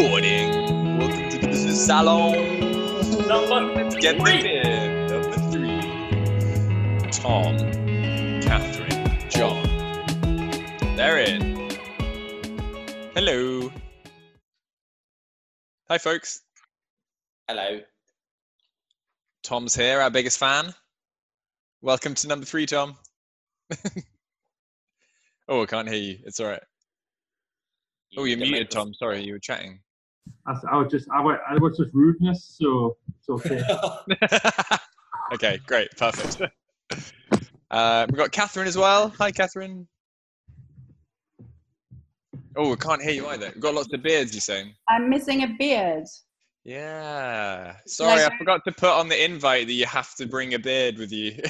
recording. Welcome to the business salon. Number Get three. Number three. Tom, Catherine, John. They're in. Hello. Hi, folks. Hello. Tom's here, our biggest fan. Welcome to number three, Tom. oh, I can't hear you. It's all right. Oh, you're muted, Tom. Sorry, you were chatting. I, s- I was just, I was, I was just rudeness, so it's okay. okay, great, perfect. Uh, we've got Catherine as well. Hi, Catherine. Oh, we can't hear you either. We've got lots of beards, you're saying? I'm missing a beard. Yeah. Sorry, I forgot to put on the invite that you have to bring a beard with you.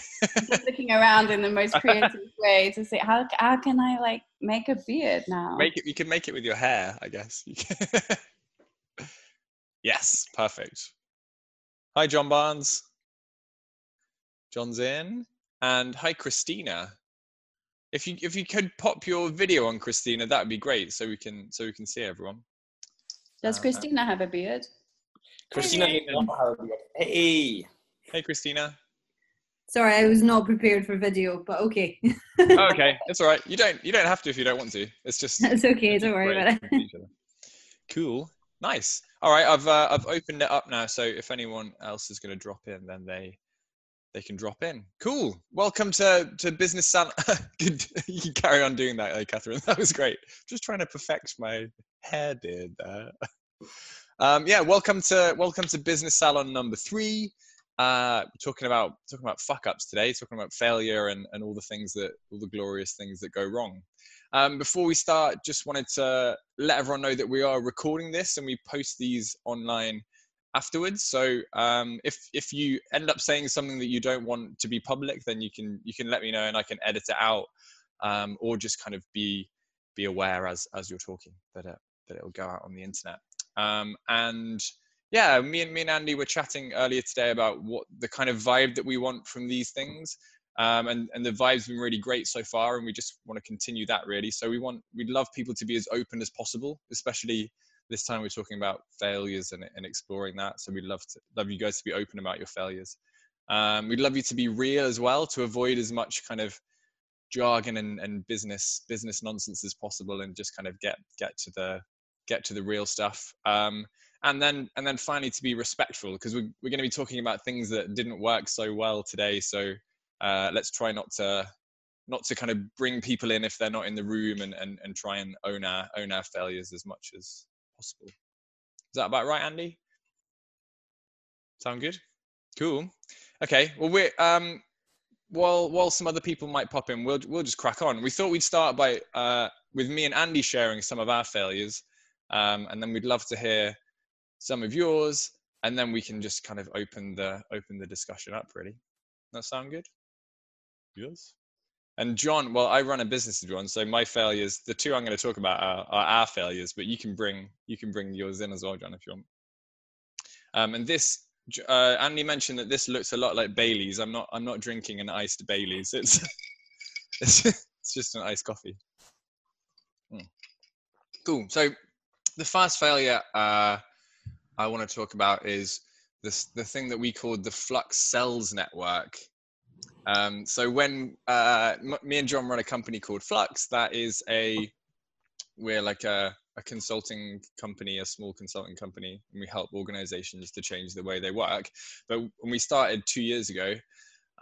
Just looking around in the most creative way to say how how can I like make a beard now? make it. You can make it with your hair, I guess. You can- yes, perfect. Hi, John Barnes. John's in, and hi, Christina. If you if you could pop your video on Christina, that would be great, so we can so we can see everyone. Does Uh, Christina have a beard? Christina, Hey. you know how to do. Hey. Hey, Christina. Sorry, I was not prepared for video, but okay. Oh, okay, it's all right. You don't you don't have to if you don't want to. It's just it's okay, it's don't worry about it. meet each other. Cool, nice. All right, I've uh, I've opened it up now, so if anyone else is going to drop in, then they they can drop in. Cool. Welcome to to business salon. You can carry on doing that, uh, Catherine. That was great. Just trying to perfect my hair there. Um, yeah, welcome to welcome to business salon number three. Uh, talking about talking about fuck ups today, talking about failure and, and all the things that all the glorious things that go wrong. Um, before we start, just wanted to let everyone know that we are recording this and we post these online afterwards. So um, if if you end up saying something that you don't want to be public, then you can you can let me know and I can edit it out, um, or just kind of be be aware as as you're talking that it, that it will go out on the internet. Um, and yeah, me and me and Andy were chatting earlier today about what the kind of vibe that we want from these things. Um, and, and the vibe's been really great so far, and we just want to continue that really. So we want we'd love people to be as open as possible, especially this time we're talking about failures and, and exploring that. So we'd love to love you guys to be open about your failures. Um, we'd love you to be real as well, to avoid as much kind of jargon and, and business business nonsense as possible, and just kind of get get to the get to the real stuff. Um, and then and then finally to be respectful because we're, we're going to be talking about things that didn't work so well today. So uh, let's try not to not to kind of bring people in if they're not in the room and, and, and try and own our own our failures as much as possible. Is that about right, Andy? Sound good? Cool. Okay. Well, we're um, while while some other people might pop in, we'll we'll just crack on. We thought we'd start by uh, with me and Andy sharing some of our failures, um, and then we'd love to hear some of yours, and then we can just kind of open the open the discussion up. Really, that sound good? Yes. And John, well, I run a business, John, so my failures, the two I'm going to talk about are, are our failures, but you can bring you can bring yours in as well, John, if you want. Um, and this, uh, Andy mentioned that this looks a lot like Bailey's. I'm not I'm not drinking an iced Bailey's. It's it's, it's just an iced coffee. Mm. Cool. So the first failure uh, I want to talk about is this the thing that we called the Flux Cells Network. Um, so when uh, m- me and John run a company called Flux, that is a we're like a, a consulting company, a small consulting company, and we help organizations to change the way they work. But when we started two years ago,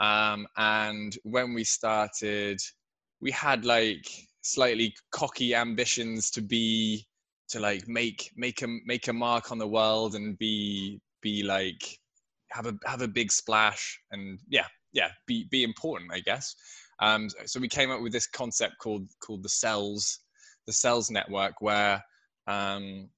um, and when we started, we had like slightly cocky ambitions to be to like make make a make a mark on the world and be be like have a have a big splash and yeah yeah be be important i guess. Um so we came up with this concept called called the cells the cells network where um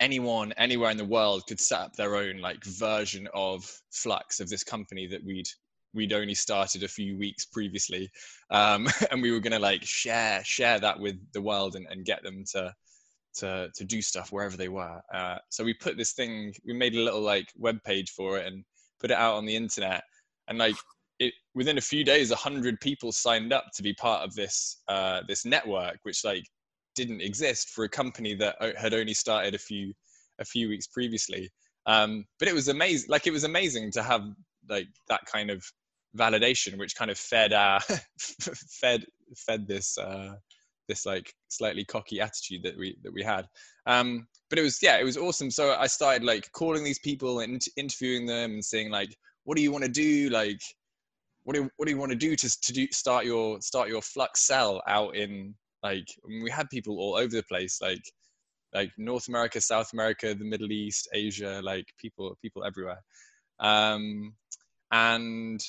anyone anywhere in the world could set up their own like version of flux of this company that we'd we'd only started a few weeks previously. Um and we were going to like share share that with the world and, and get them to to to do stuff wherever they were uh, so we put this thing we made a little like web page for it and put it out on the internet and like it within a few days, a hundred people signed up to be part of this uh, this network, which like didn't exist for a company that had only started a few a few weeks previously. Um, but it was amazing. Like it was amazing to have like that kind of validation, which kind of fed our fed fed this uh, this like slightly cocky attitude that we that we had. Um, but it was yeah, it was awesome. So I started like calling these people and interviewing them and saying like, what do you want to do? Like, what do what do you want to do to to do start your start your flux cell out in like I mean, we had people all over the place like like North America, South America, the Middle East, Asia, like people people everywhere. Um, and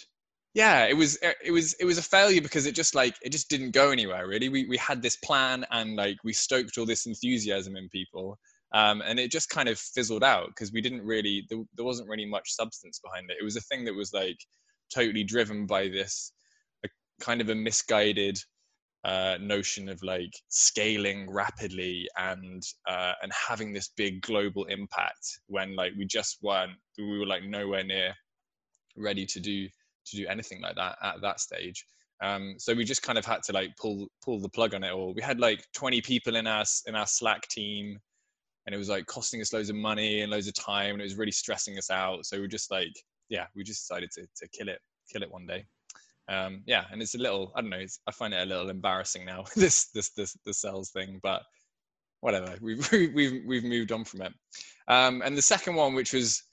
yeah it was it was it was a failure because it just like it just didn't go anywhere really. We we had this plan and like we stoked all this enthusiasm in people um, and it just kind of fizzled out because we didn't really there, there, wasn't really much substance behind it. It was a thing that was like totally driven by this a, kind of a misguided uh, notion of like scaling rapidly and uh, and having this big global impact when like we just weren't we were like nowhere near ready to do to do anything like that at that stage. Um, so we just kind of had to like pull pull the plug on it all. We had like 20 people in our in our Slack team, and it was like costing us loads of money and loads of time, and it was really stressing us out. So we just like yeah, we just decided to to kill it kill it one day. Um, yeah, and it's a little I don't know. I find it a little embarrassing now this this this the cells thing, but whatever. We've we've we've moved on from it. Um, and the second one, which was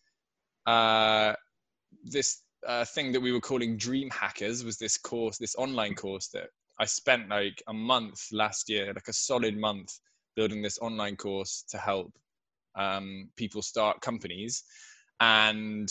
uh, this uh, thing that we were calling Dream Hackers was this course, this online course that I spent like a month last year, like a solid month, building this online course to help um, people start companies. And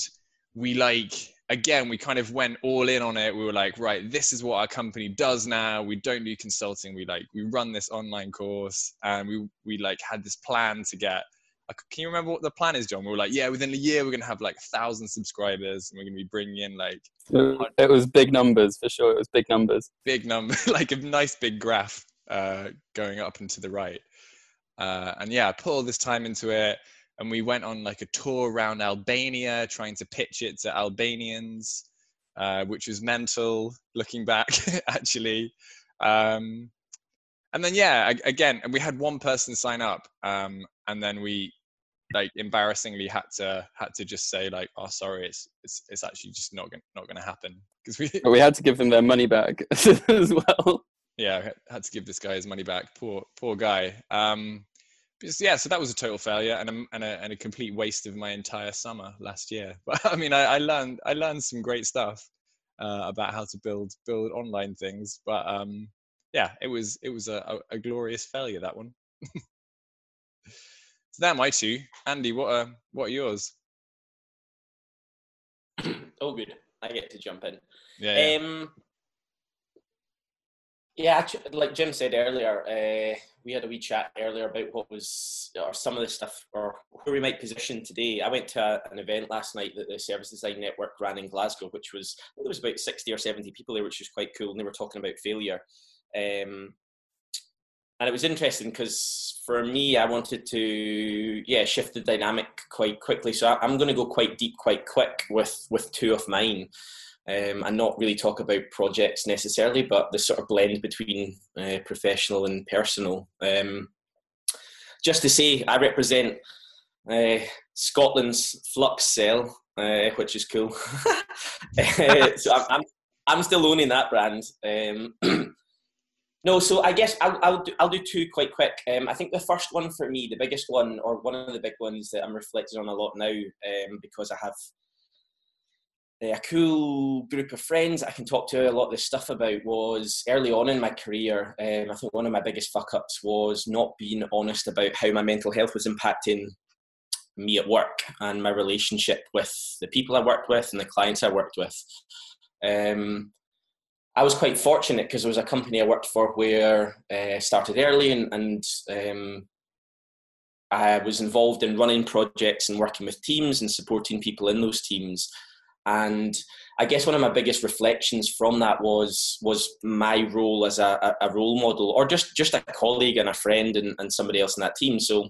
we like, again, we kind of went all in on it. We were like, right, this is what our company does now. We don't do consulting. We like, we run this online course and we, we like had this plan to get can you remember what the plan is, John? We were like, yeah, within a year we're gonna have like a thousand subscribers, and we're gonna be bringing in like it was big numbers for sure. It was big numbers, big number, like a nice big graph uh, going up and to the right. Uh, and yeah, I put all this time into it, and we went on like a tour around Albania, trying to pitch it to Albanians, uh, which was mental. Looking back, actually. Um, and then yeah again and we had one person sign up um, and then we like embarrassingly had to had to just say like oh sorry it's it's, it's actually just not gonna not gonna happen. Because we we had to give them their money back as well. Yeah had to give this guy his money back. Poor poor guy. Um because, yeah so that was a total failure and a, and a, and a complete waste of my entire summer last year. But i mean i, I learned i learned some great stuff uh, about how to build build online things. But um yeah, it was it was a, a, glorious failure that one. so that my two. Andy, what are what are yours? oh, good. I get to jump in. Yeah. yeah. Um, yeah, like Jim said earlier, uh, we had a wee chat earlier about what was or some of the stuff or where we might position today. I went to a, an event last night that the Service Design Network ran in Glasgow, which was there was about sixty or seventy people there, which was quite cool, and they were talking about failure. Um, and it was interesting because for me, I wanted to yeah shift the dynamic quite quickly. So I'm going to go quite deep, quite quick with with two of mine, um, and not really talk about projects necessarily, but the sort of blend between uh, professional and personal. Um, just to say, I represent uh, Scotland's Flux Cell, uh, which is cool. so I'm, I'm, I'm still owning that brand. Um, No, so I guess I'll, I'll, do, I'll do two quite quick. Um, I think the first one for me, the biggest one, or one of the big ones that I'm reflecting on a lot now, um, because I have a cool group of friends I can talk to a lot of this stuff about was early on in my career. Um, I think one of my biggest fuck ups was not being honest about how my mental health was impacting me at work and my relationship with the people I worked with and the clients I worked with. Um, I was quite fortunate because there was a company I worked for where I uh, started early and, and um, I was involved in running projects and working with teams and supporting people in those teams. And I guess one of my biggest reflections from that was was my role as a, a role model or just, just a colleague and a friend and, and somebody else in that team. So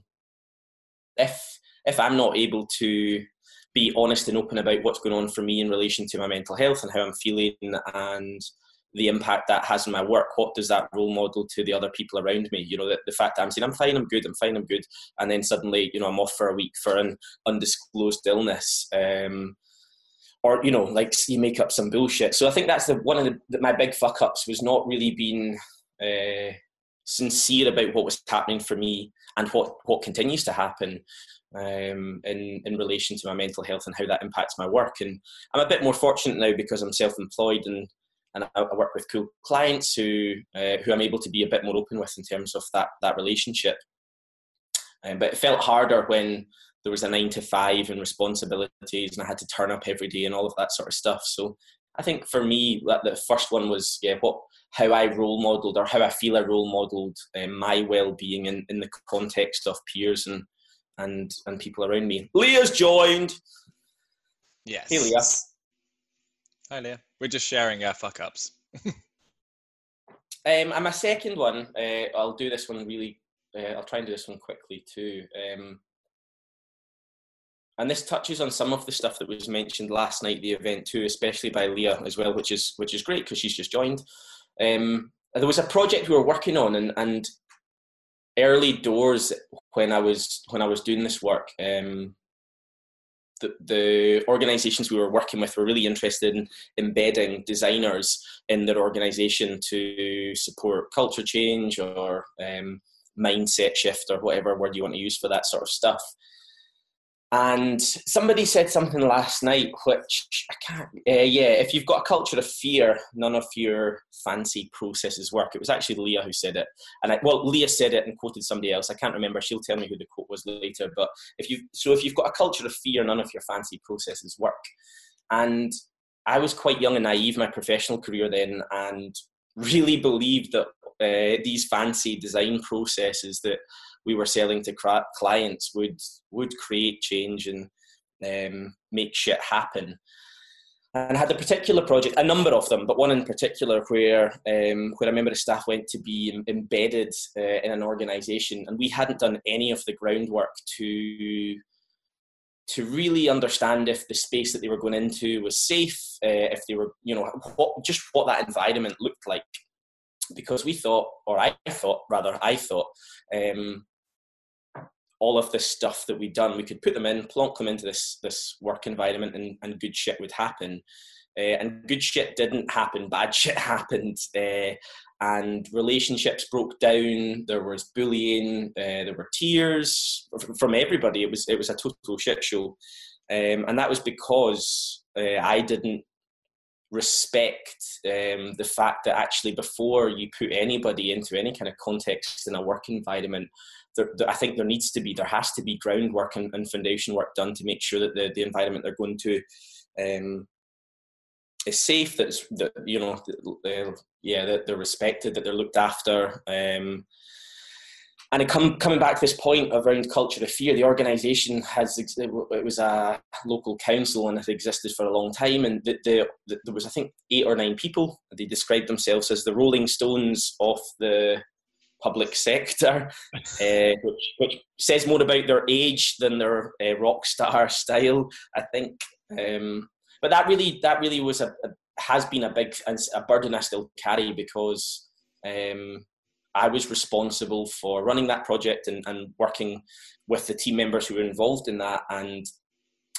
if if I'm not able to be honest and open about what's going on for me in relation to my mental health and how I'm feeling and the impact that has on my work. What does that role model to the other people around me? You know, the, the fact that I'm saying I'm fine, I'm good, I'm fine, I'm good, and then suddenly, you know, I'm off for a week for an undisclosed illness. Um, or you know, like you make up some bullshit. So I think that's the one of the, my big fuck ups was not really being uh, sincere about what was happening for me and what what continues to happen um, in in relation to my mental health and how that impacts my work. And I'm a bit more fortunate now because I'm self-employed and and I, I work with cool clients who uh, who I'm able to be a bit more open with in terms of that that relationship. Um, but it felt harder when there was a nine to five and responsibilities, and I had to turn up every day and all of that sort of stuff. So I think for me, that the first one was yeah, what how I role modelled or how I feel I role modelled um, my well being in, in the context of peers and and and people around me. Leah's joined. Yes. Hey, Leah. Hi, Leah. We're just sharing our fuck ups. um, and my second one, uh, I'll do this one really. Uh, I'll try and do this one quickly too. Um, and this touches on some of the stuff that was mentioned last night, the event too, especially by Leah as well, which is which is great because she's just joined. Um, there was a project we were working on, and and early doors when I was when I was doing this work, um, the, the organizations we were working with were really interested in embedding designers in their organization to support culture change or um, mindset shift or whatever word you want to use for that sort of stuff. And somebody said something last night, which I can't. Uh, yeah, if you've got a culture of fear, none of your fancy processes work. It was actually Leah who said it, and I, well, Leah said it and quoted somebody else. I can't remember. She'll tell me who the quote was later. But if you so if you've got a culture of fear, none of your fancy processes work. And I was quite young and naive in my professional career then, and really believed that uh, these fancy design processes that we were selling to clients would would create change and um, make shit happen. And I had a particular project, a number of them, but one in particular where um, where a member of staff went to be embedded uh, in an organisation, and we hadn't done any of the groundwork to to really understand if the space that they were going into was safe, uh, if they were, you know, what, just what that environment looked like. Because we thought, or I thought rather, I thought um, all of this stuff that we'd done, we could put them in, plonk them into this this work environment, and, and good shit would happen. Uh, and good shit didn't happen. Bad shit happened, uh, and relationships broke down. There was bullying. Uh, there were tears from everybody. It was it was a total shit show, um, and that was because I didn't respect um, the fact that actually before you put anybody into any kind of context in a work environment there, I think there needs to be, there has to be groundwork and, and, foundation work done to make sure that the, the environment they're going to um, is safe. That's that you know, uh, yeah, that they're respected, that they're looked after. Um, and come, coming back to this point around culture of fear, the organisation has it was a local council and it existed for a long time. And the, the, the, there was I think eight or nine people. They described themselves as the Rolling Stones of the public sector, uh, which, which says more about their age than their uh, rock star style, I think. Um, but that really, that really was a, a, has been a big a burden I still carry because um, I was responsible for running that project and, and working with the team members who were involved in that, and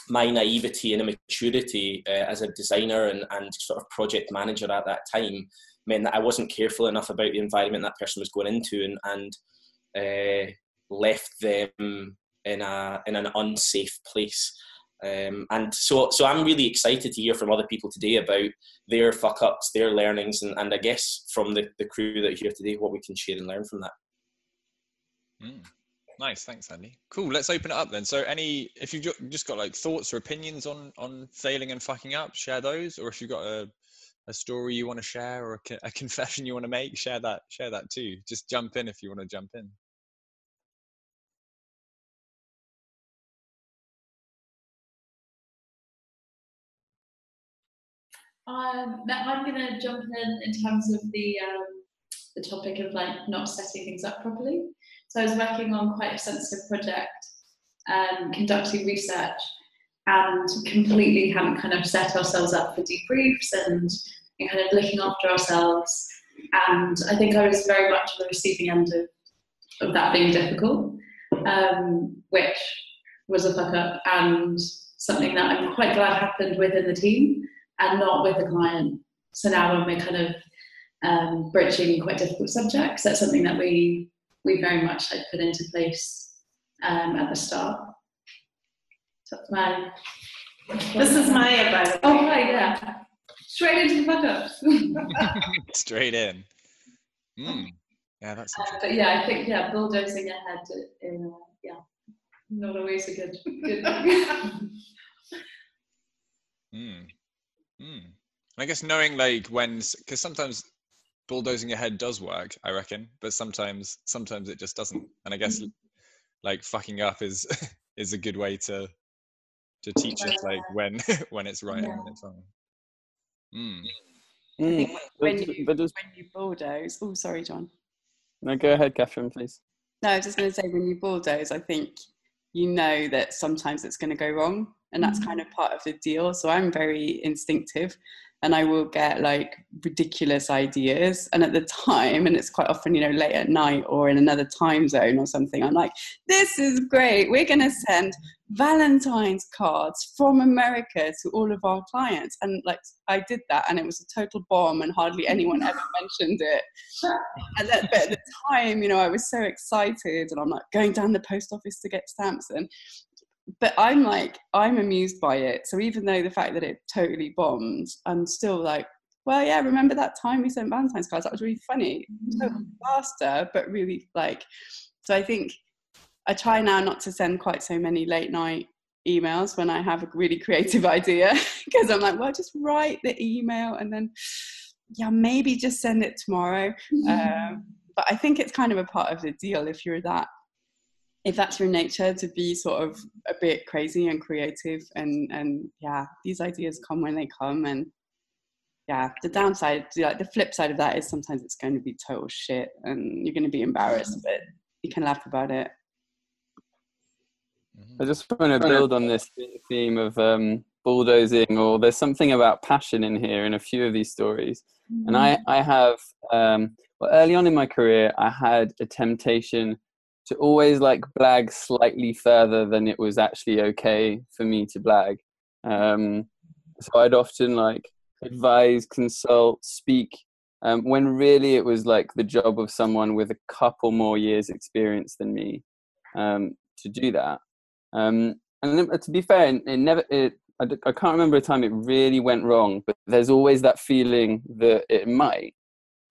my naivety and immaturity uh, as a designer and, and sort of project manager at that time meant that I wasn't careful enough about the environment that person was going into and, and uh, left them in a in an unsafe place. Um, and so, so I'm really excited to hear from other people today about their fuck ups, their learnings, and, and I guess from the, the crew that are here today, what we can share and learn from that. Mm. Nice, thanks, Andy. Cool. Let's open it up then. So, any if you've just got like thoughts or opinions on on failing and fucking up, share those. Or if you've got a a story you want to share or a, a confession you want to make, share that. Share that too. Just jump in if you want to jump in. Um, I'm going to jump in in terms of the um, the topic of like not setting things up properly. So I was working on quite a sensitive project, um, conducting research, and completely hadn't kind of set ourselves up for debriefs and and kind of looking after ourselves. And I think I was very much on the receiving end of, of that being difficult, um, which was a fuck up and something that I'm quite glad happened within the team and not with the client. So now when we're kind of um, bridging quite difficult subjects, that's something that we we very much like put into place um, at the start. So that's my. This is my advice. Oh right, yeah. Straight into the fuck ups. Straight in. Mm. Yeah, that's Uh, but yeah, I think yeah, bulldozing ahead. In, uh, yeah, not always a good good thing. Mm. Mm. I guess knowing like when, because sometimes bulldozing ahead does work, I reckon, but sometimes sometimes it just doesn't. And I guess like fucking up is is a good way to to teach us like when when it's right and when it's wrong. Mm. Mm. when you but when you bulldoze. Oh, sorry, John. no, go ahead, Catherine, please. No, I was just going to say when you bulldoze, I think you know that sometimes it's going to go wrong, and that's kind of part of the deal. So I'm very instinctive, and I will get like ridiculous ideas. And at the time, and it's quite often, you know, late at night or in another time zone or something, I'm like, this is great. We're going to send Valentine's cards from America to all of our clients. And like, I did that, and it was a total bomb, and hardly anyone ever mentioned it. And that, but at the time, you know, I was so excited, and I'm like going down the post office to get stamps, and but I'm like, I'm amused by it. So even though the fact that it totally bombed, I'm still like, well, yeah, remember that time we sent Valentine's cards? That was really funny. So faster, but really like. So I think I try now not to send quite so many late night emails when I have a really creative idea because I'm like, well, just write the email and then, yeah, maybe just send it tomorrow. Um, but I think it's kind of a part of the deal if you're that, if that's your nature to be sort of a bit crazy and creative and and yeah, these ideas come when they come and yeah, the downside, like the flip side of that is sometimes it's going to be total shit and you're going to be embarrassed, but you can laugh about it. Mhm. I just want to build on this theme of um, bulldozing, or there's something about passion in here in a few of these stories. And I, I have, um, well, early on in my career, I had a temptation to always like blag slightly further than it was actually okay for me to blag. Um, so I'd often like advise, consult, speak, um, when really it was like the job of someone with a couple more years experience than me um, to do that. Um, and to be fair, it it never. It, I can't remember a time it really went wrong, but there's always that feeling that it might.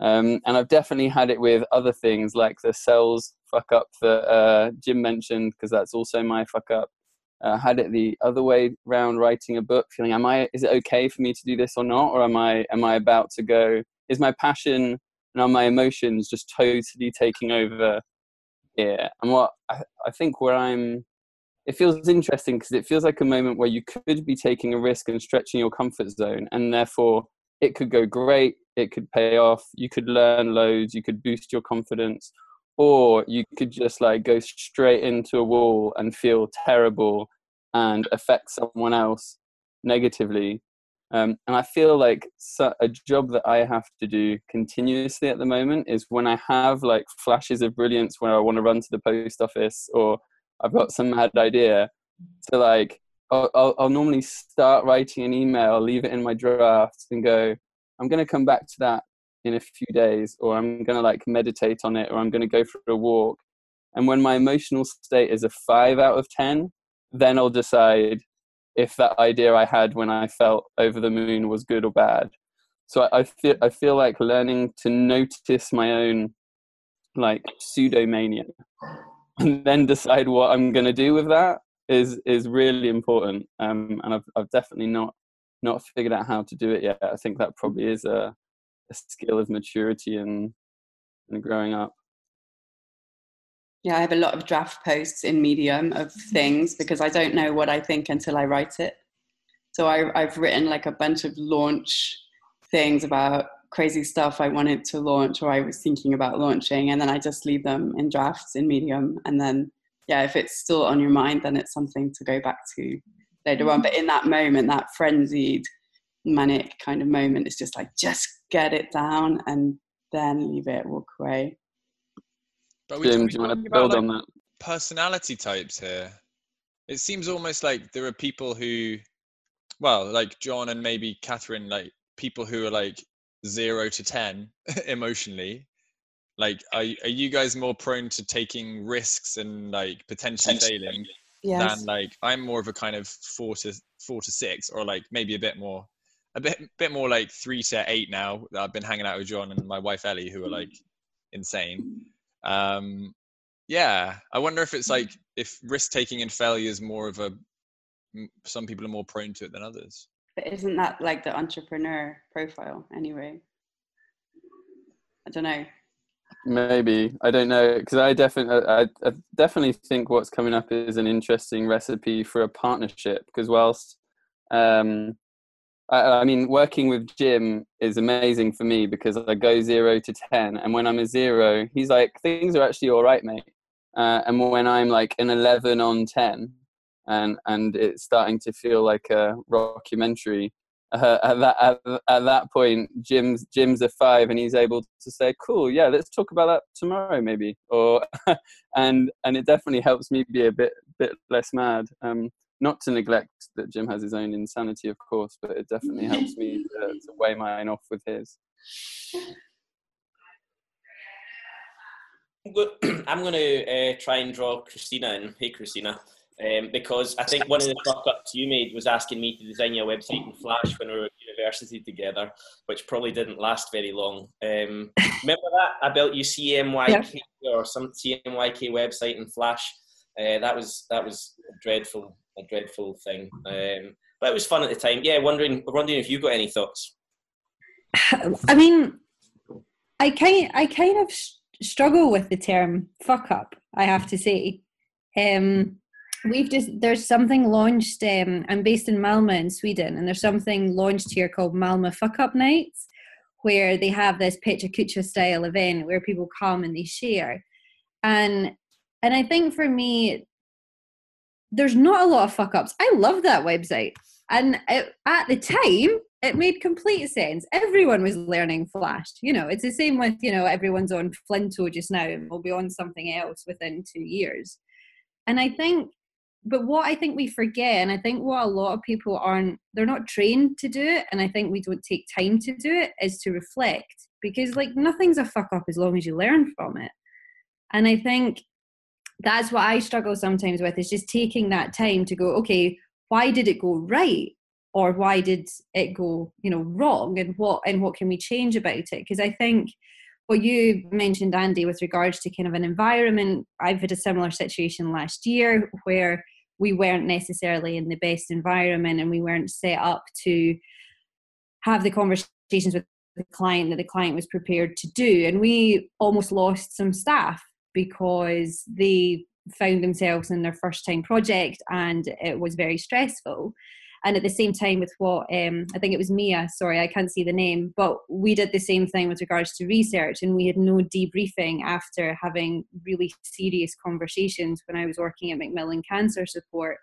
Um, and I've definitely had it with other things like the cells fuck up that uh, Jim mentioned, because that's also my fuck up. Uh, had it the other way round, writing a book, feeling, am I? Is it okay for me to do this or not, or am I? Am I about to go? Is my passion and are my emotions just totally taking over here? And what I, I think where I'm it feels interesting because it feels like a moment where you could be taking a risk and stretching your comfort zone and therefore it could go great it could pay off you could learn loads you could boost your confidence or you could just like go straight into a wall and feel terrible and affect someone else negatively um, and i feel like a job that i have to do continuously at the moment is when i have like flashes of brilliance where i want to run to the post office or I've got some mad idea. to like, I'll, I'll, I'll normally start writing an email, leave it in my drafts, and go. I'm going to come back to that in a few days, or I'm going to like meditate on it, or I'm going to go for a walk. And when my emotional state is a five out of ten, then I'll decide if that idea I had when I felt over the moon was good or bad. So I, I feel I feel like learning to notice my own like pseudomania and then decide what I'm going to do with that is is really important. Um, and I've I've definitely not not figured out how to do it yet. I think that probably is a, a skill of maturity and and growing up. Yeah, I have a lot of draft posts in Medium of things because I don't know what I think until I write it. So I, I've written like a bunch of launch things about crazy stuff I wanted to launch or I was thinking about launching, and then I just leave them in drafts in Medium. And then, yeah, if it's still on your mind, then it's something to go back to later on. Mm-hmm. But in that moment, that frenzied manic kind of moment. It's just like just get it down and then leave it, walk away. But we, Jim, do you want to talking about, build like, on that? personality types here. It seems almost like there are people who, well, like John and maybe Catherine, like people who are like zero to ten emotionally. Like, are are you guys more prone to taking risks and like potentially failing Yes. than like I'm more of a kind of four to four to six, or like maybe a bit more, a bit bit more like three to eight now. that I've been hanging out with John and my wife Ellie, who are like insane. Um, yeah, I wonder if it's like if risk taking and failure is more of a Some people are more prone to it than others. But isn't that like the entrepreneur profile anyway? I don't know. Maybe. I don't know because I definitely I, I definitely think what's coming up is an interesting recipe for a partnership because whilst um, I, I mean working with Jim is amazing for me because I go zero to ten and when I'm a zero he's like things are actually all right mate. Uh, and when I'm like an eleven on ten and and it's starting to feel like a rockumentary uh, at that at, at that point jim's jim's a five and he's able to say cool yeah let's talk about that tomorrow maybe or and and it definitely helps me be a bit bit less mad um not to neglect that jim has his own insanity of course but it definitely helps me to, to weigh mine off with his I'm I'm going to uh, try and draw Christina in. Hey, Christina. Um, because I think one of the fuck ups you made was asking me to design your website in Flash when we were at university together, which probably didn't last very long. Um, remember that? I built you CMYK or some CMYK website in Flash. Uh, that was that was a dreadful, a dreadful thing. Um, but it was fun at the time. Yeah, wondering, wondering if you got any thoughts. I mean, I kind I kind of struggle with the term fuck up. I have to say, um, we've just there's something launched. Um, I'm based in Malmö in Sweden, and there's something launched here called Malmö Fuck Up Nights, where they have this Pecha Kucha style event where people come and they share, and and I think for me, there's not a lot of fuck ups. I love that website. And it, at the time, it made complete sense. Everyone was learning Flash. You know, it's the same with, you know, everyone's on Flinto just now and will be on something else within two years. And I think, but what I think we forget, and I think what a lot of people aren't, they're not trained to do it, and I think we don't take time to do it, is to reflect. Because, like, nothing's a fuck up as long as you learn from it. And I think that's what I struggle sometimes with is just taking that time to go, okay, why did it go right? Or why did it go, you know, wrong? And what and what can we change about it? Because I think what you mentioned, Andy, with regards to kind of an environment, I've had a similar situation last year where we weren't necessarily in the best environment and we weren't set up to have the conversations with the client that the client was prepared to do. And we almost lost some staff because they found themselves in their first time project and it was very stressful and at the same time with what um, i think it was mia sorry i can't see the name but we did the same thing with regards to research and we had no debriefing after having really serious conversations when i was working at macmillan cancer support.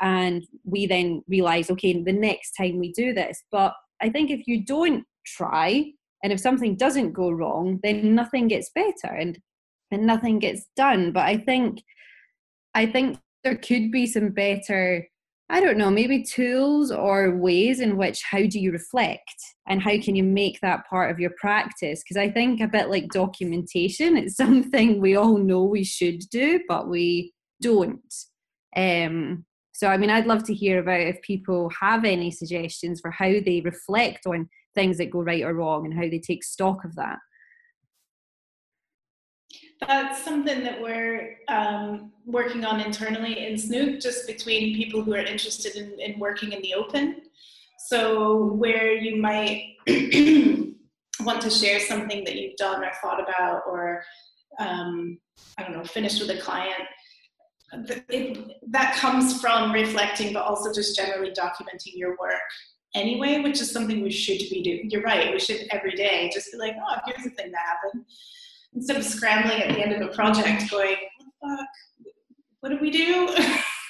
And we then realized okay the next time we do this but i think if you don't try and if something doesn't go wrong then nothing gets better and and nothing gets done. But i think i think there could be some better i don't know maybe tools or ways in which how do you reflect and how can you make that part of your practice? Because i think a bit like documentation it's something we all know we should do but we don't. Um so i mean i'd love to hear about if people have any suggestions for how they reflect on things that go right or wrong and how they take stock of that That's something that we're um, working on internally in Snook, just between people who are interested in, in working in the open. So, where you might want to share something that you've done or thought about, or um, I don't know, finished with a client, it, that comes from reflecting, but also just generally documenting your work anyway, which is something we should be doing. You're right, we should every day just be like, oh, here's the thing that happened instead of scrambling at the end of a project going, what the fuck? What do we do?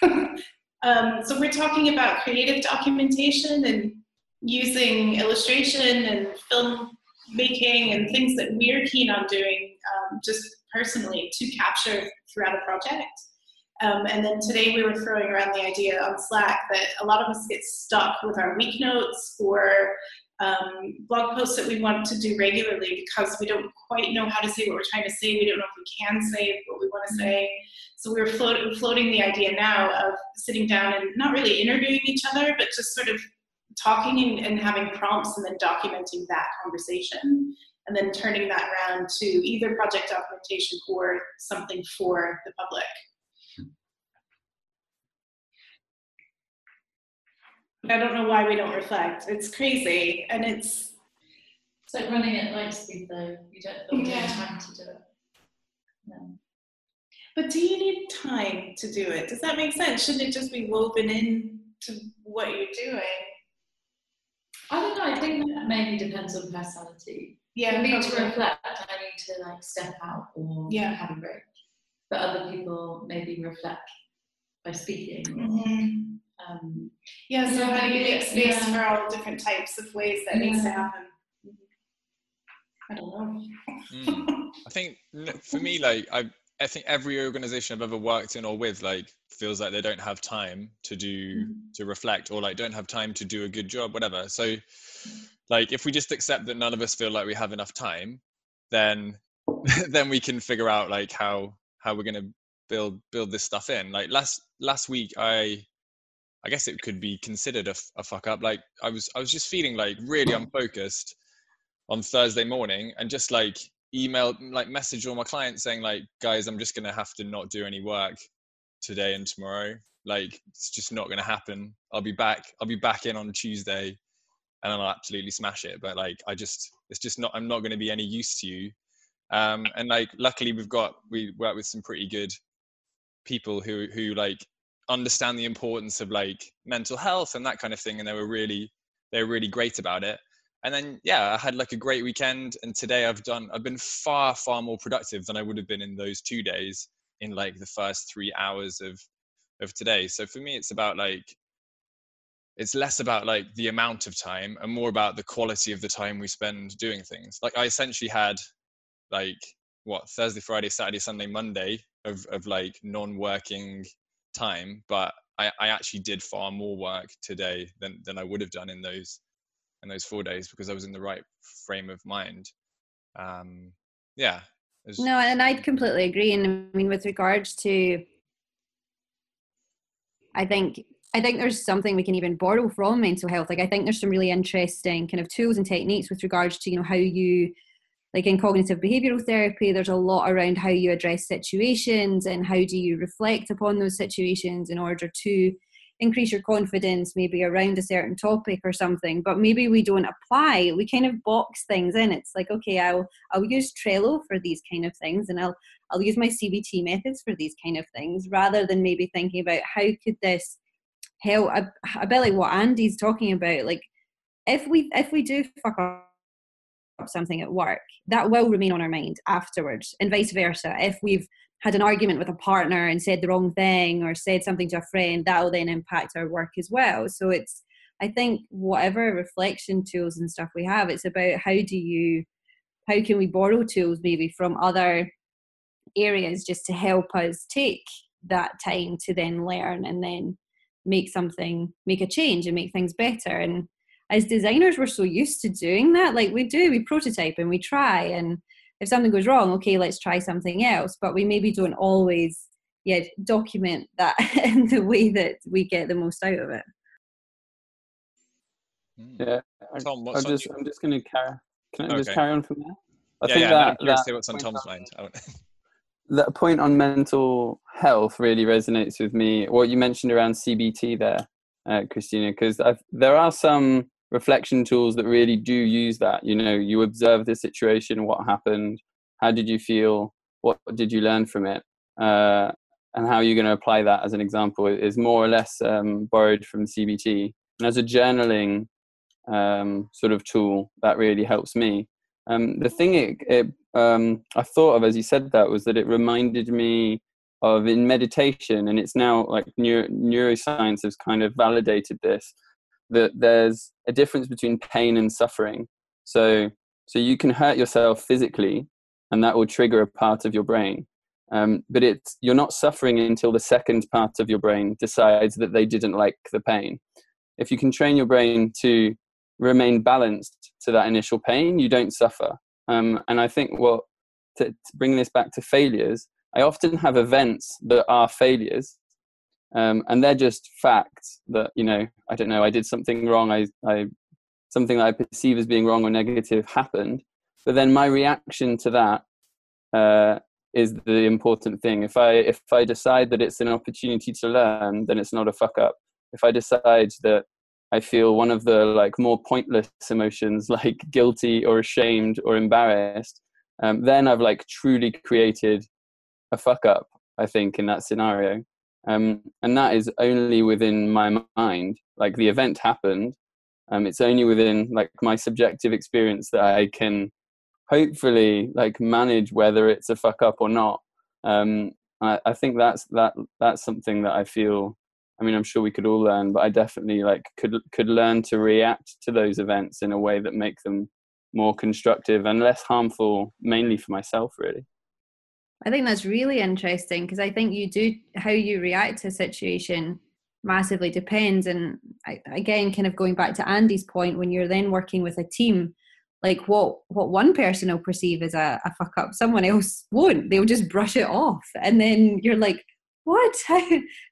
um, so we're talking about creative documentation and using illustration and film making and things that we're keen on doing um, just personally to capture throughout a project. Um, and then today we were throwing around the idea on Slack that a lot of us get stuck with our week notes or um, blog posts that we want to do regularly because we don't quite know how to say what we're trying to say. We don't know if we can say what we want to say. So we are float, floating the idea now of sitting down and not really interviewing each other, but just sort of talking and, and having prompts and then documenting that conversation and then turning that around to either project documentation or something for the public. I don't know why we don't reflect. It's crazy, and it's. It's like running at light speed, though. You don't Yeah. time to do it. No. But do you need time to do it? Does that make sense? Shouldn't it just be woven in to what you're doing? I don't know. I think that mainly depends on personality. Yeah, For me to reflect, I need to like step out or Yeah. have a break. But other people maybe reflect by speaking. Mhm. Um, Yeah, so Yeah, how do you make space yeah. for all different types of ways that needs to happen? I don't know. Mm. I think for me, like I, I think every organization I've ever worked in or with, like, feels like they don't have time to do to reflect or like don't have time to do a good job, whatever. So, like, if we just accept that none of us feel like we have enough time, then then we can figure out like how how we're gonna build build this stuff in. Like last last week, I I guess it could be considered a, a fuck up. Like I was I was just feeling like really unfocused on Thursday morning and just like emailed like messaged all my clients saying like guys I'm just gonna have to not do any work today and tomorrow. Like it's just not gonna happen. I'll be back. I'll be back in on Tuesday and I'll absolutely smash it. But like I just it's just not I'm not gonna be any use to you. Um and like luckily we've got we work with some pretty good people who who like understand the importance of like mental health and that kind of thing and they were really they were really great about it. And then yeah i had like a great weekend and today i've done i've been far far more productive than i would have been in those two days in like the first three hours of of today. So for me it's about like it's less about like the amount of time and more about the quality of the time we spend doing things. Like i essentially had like what thursday friday saturday sunday monday of, of like non-working time but I, I actually did far more work today than, than i would have done in those in those four days because i was in the right frame of mind um yeah was- No, and I'd completely agree. And I mean, with regards to, I think I think there's something we can even borrow from mental health. Like I think there's some really interesting kind of tools and techniques with regards to you know how you, like in cognitive behavioral therapy, there's a lot around how you address situations and how do you reflect upon those situations in order to increase your confidence maybe around a certain topic or something. But maybe we don't apply we kind of box things in. It's like okay i'll i'll use trello for these kind of things and i'll i'll use my cbt methods for these kind of things rather than maybe thinking about how could this help. A, a bit like what andy's talking about like if we if we do fuck up something at work that will remain on our mind afterwards and vice versa. If we've had an argument with a partner and said the wrong thing or said something to a friend that will then impact our work as well. So it's i think whatever reflection tools and stuff we have it's about how do you how can we borrow tools maybe from other areas just to help us take that time to then learn and then make something make a change and make things better. And as designers we're so used to doing that like we do we prototype and we try and if something goes wrong okay let's try something else but we maybe don't always yeah document that in the way that we get the most out of it Mm. Yeah, I, Tom, what's I'm just your- I'm just going to carry. Can I just carry on from there? I yeah think yeah no, i'm that, curious that to what's on point tom's on- mind I that point on mental health really resonates with me. What you mentioned around CBT there, uh, Christina, because there are some reflection tools that really do use that. You know, you observe the situation, what happened, how did you feel, what did you learn from it, uh, and how are you're going to apply that as an example is more or less um, borrowed from CBT. And as a journaling um, sort of tool, that really helps me. Um, the thing it, it um, I thought of as you said that was that it reminded me of in meditation, and it's now like neuro, neuroscience has kind of validated this that there's a difference between pain and suffering. So so you can hurt yourself physically, and that will trigger a part of your brain. Um, but it's you're not suffering until the second part of your brain decides that they didn't like the pain. If you can train your brain to remain balanced to that initial pain, you don't suffer. Um, and I think what to, to, bring this back to failures, I often have events that are failures, um, and they're just facts that you know I don't know I did something wrong. I, I something that I perceive as being wrong or negative happened, but then my reaction to that uh, is the important thing. If I if I decide that it's an opportunity to learn, then it's not a fuck up. If I decide that I feel one of the like more pointless emotions like guilty or ashamed or embarrassed, um, then I've like truly created a fuck up. I think in that scenario, um, and that is only within my mind. Like the event happened, um, it's only within like my subjective experience that I can hopefully like manage whether it's a fuck up or not. Um, I, I think that's that that's something that I feel I mean, I'm sure we could all learn, but I definitely like could could learn to react to those events in a way that make them more constructive and less harmful, mainly for myself, really. I think that's really interesting because I think you do how you react to a situation massively depends. And I, again, kind of going back to Andy's point, when you're then working with a team, like what what one person will perceive as a, a fuck up, someone else won't. They'll just brush it off, and then you're like, what how,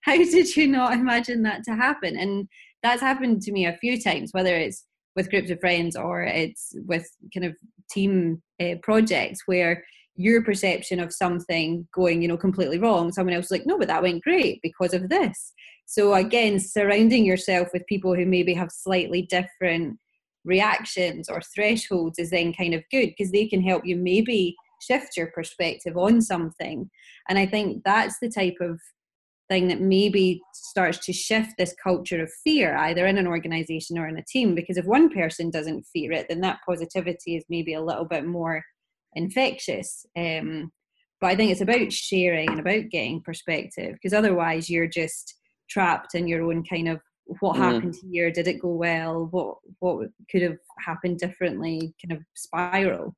how did you not imagine that to happen and that's happened to me a few times whether it's with groups of friends or it's with kind of team uh, projects where your perception of something going you know completely wrong someone else is like no but that went great because of this so again surrounding yourself with people who maybe have slightly different reactions or thresholds is then kind of good because they can help you maybe shift your perspective on something. And I think that's the type of thing that maybe starts to shift this culture of fear, either in an organization or in a team. Because if one person doesn't fear it, then that positivity is maybe a little bit more infectious. Um, but I think it's about sharing and about getting perspective, because otherwise you're just trapped in your own kind of what mm. happened here did it go well what what could have happened differently kind of spiral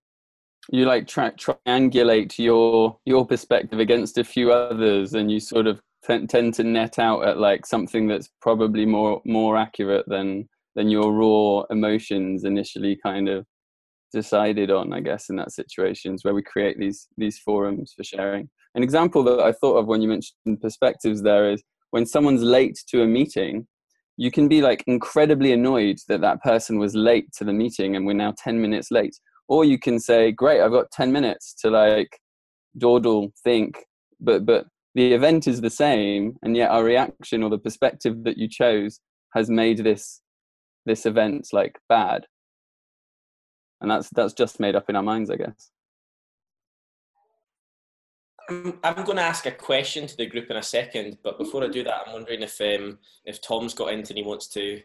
you like tri- triangulate your your perspective against a few others and you sort of t- tend to net out at like something that's probably more more accurate than than your raw emotions initially kind of decided on i guess in that situations where we create these these forums for sharing. An example that i thought of when you mentioned perspectives there is when someone's late to a meeting you can be like incredibly annoyed that that person was late to the meeting and we're now 10 minutes late. Or you can say great i've got 10 minutes to like dawdle think but but the event is the same and yet our reaction or the perspective that you chose has made this this event like bad and that's that's just made up in our minds i guess I'm, I'm going to ask a question to the group in a second, but before I do that, I'm wondering if um, if Tom's got anything he wants to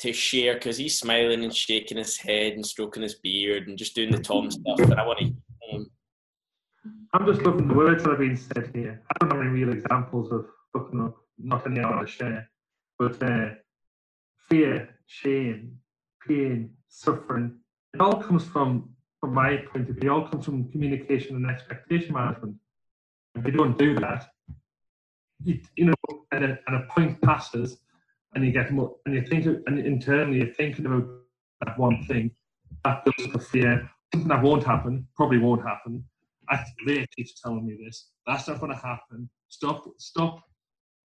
to share because he's smiling and shaking his head and stroking his beard and just doing the Tom stuff. And I want to. Um, I'm just loving the words that have been said here. I don't have any real examples of fucking up, not any I want to share, but uh, fear, shame, pain, suffering. It all comes from, from my point of view, it all comes from communication and expectation management. If you don't do that, you, you know, and a, and a point passes, and you get more, and you think, and internally you're thinking about that one thing, that builds the fear. Something that won't happen, probably won't happen. They keeps telling me this. That's not going to happen. Stop, stop,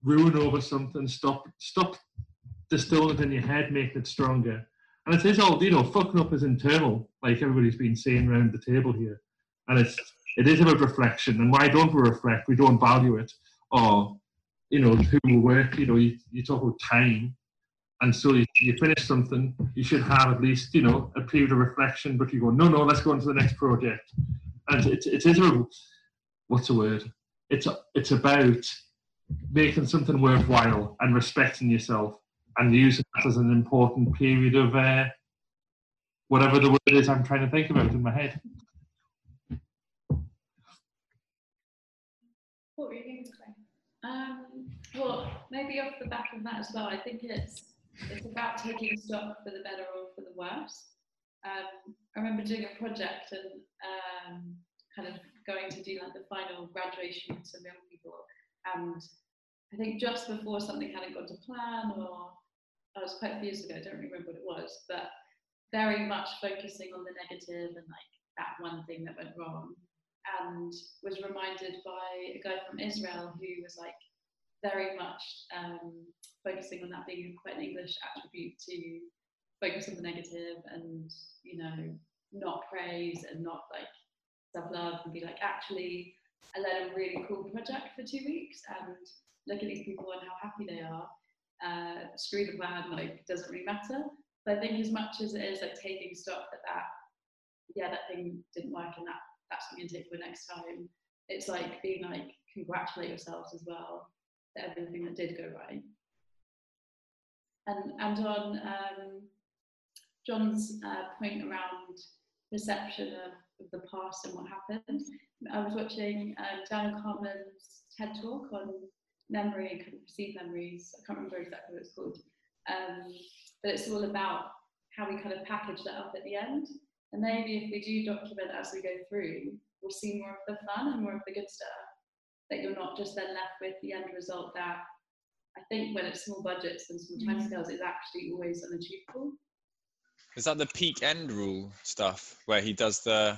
ruin over something. Stop, stop distilling it in your head, making it stronger. And it is all, you know, fucking up is internal, like everybody's been saying around the table here. And it's, it is about reflection. And why don't we reflect? We don't value it. Or you know, who will work, you know, you, you talk about time. And so you, you finish something, you should have at least, you know, a period of reflection, but you go, no, no, let's go on to the next project. And it, it is a, what's the word? It's, it's about making something worthwhile and respecting yourself and using that as an important period of uh, whatever the word is I'm trying to think about in my head. What were you thinking? Um, well, maybe off the back of that as well, I think it's it's about taking stock for the better or for the worse. Um, I remember doing a project and um, kind of going to do like the final graduation with some young people, and I think just before something hadn't gone to plan, or I was quite a few years ago, I don't remember what it was, but very much focusing on the negative and like that one thing that went wrong, and was reminded by a guy from Israel who was like very much um, focusing on that being quite an English attribute to focus on the negative and you know not praise and not like self love and be like actually I led a really cool project for two weeks and look at these people and how happy they are. Uh, screw the plan, like it doesn't really matter. But I think as much as it is like taking stock that that yeah that thing didn't work and that that's something to take for next time. It's like being like congratulate yourselves as well for everything that did go right. And and on um, John's uh, point around perception of, of, the past and what happened, I was watching um, Daniel Kahneman's TED talk on memory and kind of perceived memories. I can't remember exactly what it's called, um, but it's all about how we kind of package that up at the end. And maybe if we do document as we go through, we'll see more of the fun and more of the good stuff. That you're not just then left with the end result that I think when it's small budgets and small time scales is actually always unachievable. Is that the peak end rule stuff where he does the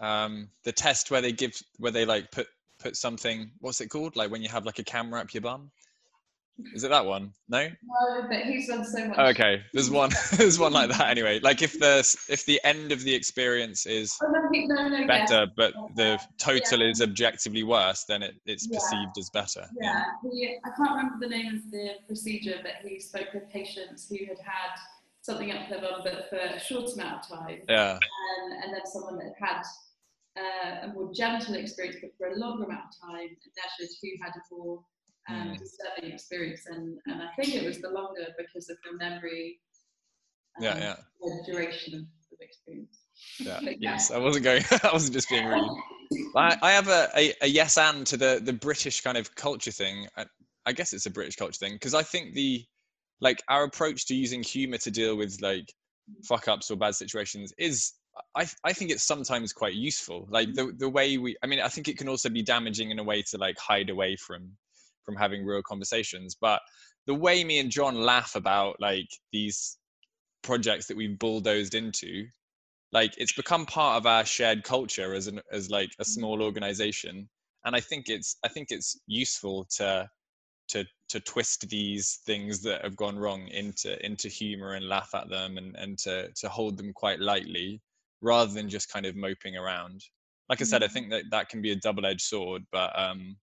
um the test where they give where they like put put something what's it called? Like when you have like a camera up your bum? Is it that one? No? No but he's done so much. Okay there's one there's one like that anyway. Like if the if the end of the experience is oh, no, no, better yeah. but the total yeah. is objectively worse then it, it's Yeah. perceived as better Yeah, he, I can't remember the name of the procedure, but he spoke with patients who had had something up their bum, but for a short amount of time, yeah. Um, and then someone that had uh, a more gentle experience, but for a longer amount of time, and who had a more um, Mm. disturbing experience. And, and I think it was the longer because of the memory yeah um, yeah the duration of the experience. yeah yeah. yes i wasn't going i wasn't just being rude I, I have a, a, a yes and to the the british kind of culture thing I, I guess it's a british culture thing because i think the like our approach to using humor to deal with like fuck ups or bad situations is I, I think it's sometimes quite useful like the, the way we i mean i think it can also be damaging in a way to like hide away from from having real conversations but the way me and john laugh about like these projects that we've bulldozed into like it's become part of our shared culture as an as like a mm. small organization and i think it's i think it's useful to to to twist these things that have gone wrong into into humor and laugh at them and and to to hold them quite lightly rather than just kind of moping around like i said i think that that can be a double-edged sword but um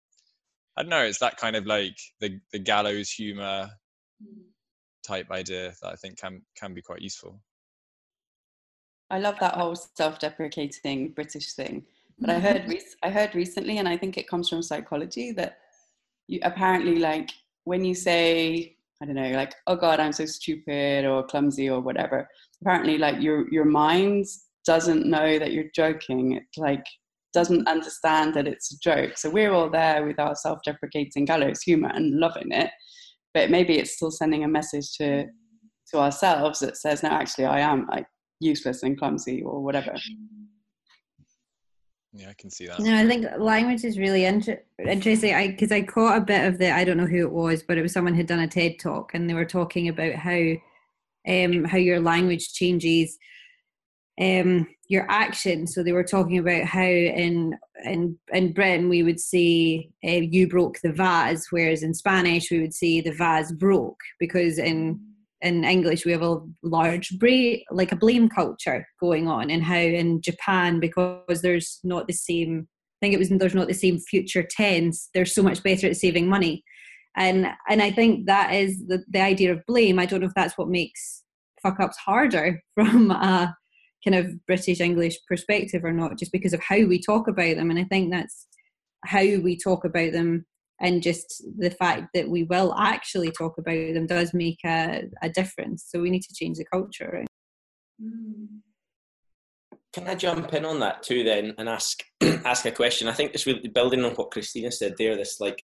i don't know it's that kind of like the the gallows humor type idea that i think can can be quite useful I love that whole self-deprecating British thing. But I heard rec- I heard recently, and I think it comes from psychology that you apparently like when you say I don't know, like oh god, I'm so stupid or clumsy or whatever. Apparently, like your your mind doesn't know that you're joking. It like doesn't understand that it's a joke. So we're all there with our self-deprecating gallows humor and loving it, but maybe it's still sending a message to to ourselves that says, no, actually, I am like useless and clumsy or whatever. yeah i can see that No, I think language is really inter- interesting. I because I caught a bit of the I don't know who it was, but it was someone who'd done a TED talk, and they were talking about how um how your language changes um your action. So they were talking about how in in in Britain we would say uh, you broke the vase, whereas in Spanish we would say the vase broke because in in English we have a large bra- like a blame culture going on, and how in Japan because there's not the same. I think it was there's not the same future tense. They're so much better at saving money, and and I think that is the the idea of blame. I don't know if that's what makes fuck ups harder from a kind of British English perspective or not, just because of how we talk about them. And I think that's how we talk about them and just the fact that we will actually talk about them does make a, a difference. So we need to change the culture. Can I jump in on that too then and ask ask a question? I think it's really building on what Christina said there. This like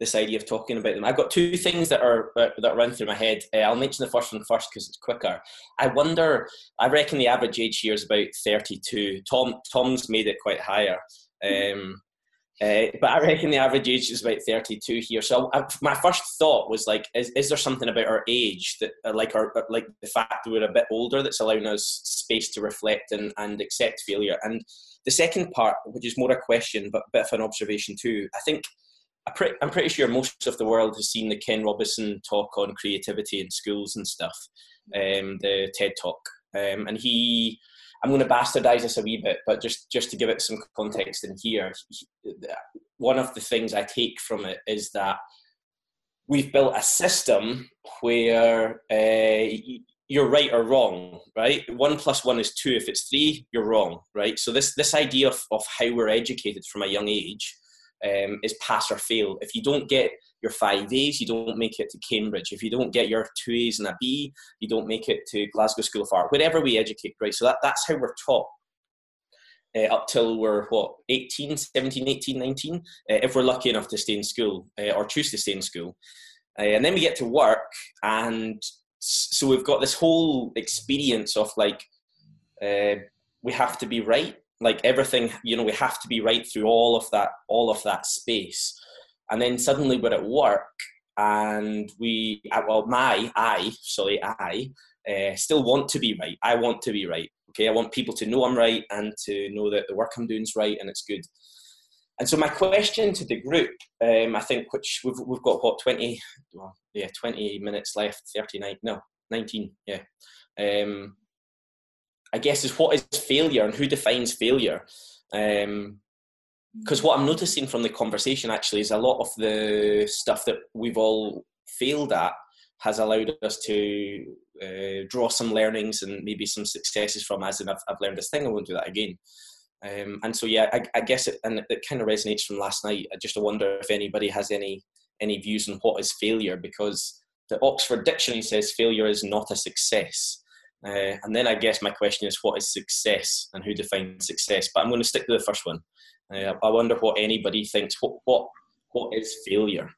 this idea of talking about them. I've got two things that are uh, that run through my head. Uh, I'll mention the first one first because it's quicker. I wonder. I reckon the average age here is about thirty-two. Tom Tom's made it quite higher. Um, uh, but I reckon the average age is about 32 here. So I, my first thought was like, is, is there something about our age that, uh, like our, uh, like the fact that we're a bit older, that's allowing us space to reflect and, and accept failure? And the second part, which is more a question but a bit of an observation too, I think I'm pretty sure most of the world has seen the Ken Robinson talk on creativity in schools and stuff, um, the TED talk, um, and he I'm going to bastardize this a wee bit, but just just to give it some context in here, one of the things I take from it is that we've built a system where uh, you're right or wrong, right? One plus one is two. If it's three, you're wrong, right? So this this idea of, of how we're educated from a young age um, is pass or fail. If you don't get your five A's, you don't make it to Cambridge. If you don't get your two A's and a B, you don't make it to Glasgow School of Art. Wherever we educate, right? So that, that's how we're taught. Uh, up till we're what 18 17 18 19 uh, if we're lucky enough to stay in school uh, or choose to stay in school uh, and then we get to work and so we've got this whole experience of like uh, we have to be right like everything you know we have to be right through all of that all of that space. And then suddenly we're at work and we uh, well my i sorry i uh, still want to be right. I want to be right okay? I want people to know i'm right and to know that the work i'm doing is right and it's good. And so my question to the group um, i think which we've, we've got what 20 well, yeah 20 minutes left 39 no 19 yeah. Um, i guess is what is failure and who defines failure. Um, because what I'm noticing from the conversation actually is a lot of the stuff that we've all failed at has allowed us to uh, draw some learnings and maybe some successes from as in I've, I've learned this thing I won't do that again. Um, and so yeah I, I, guess it and it kind of resonates from last night. I just wonder if anybody has any any views on what is failure because the Oxford Dictionary says failure is not a success uh, and then I guess my question is what is success and who defines success but I'm going to stick to the first one uh, I wonder what anybody thinks. What what what is failure?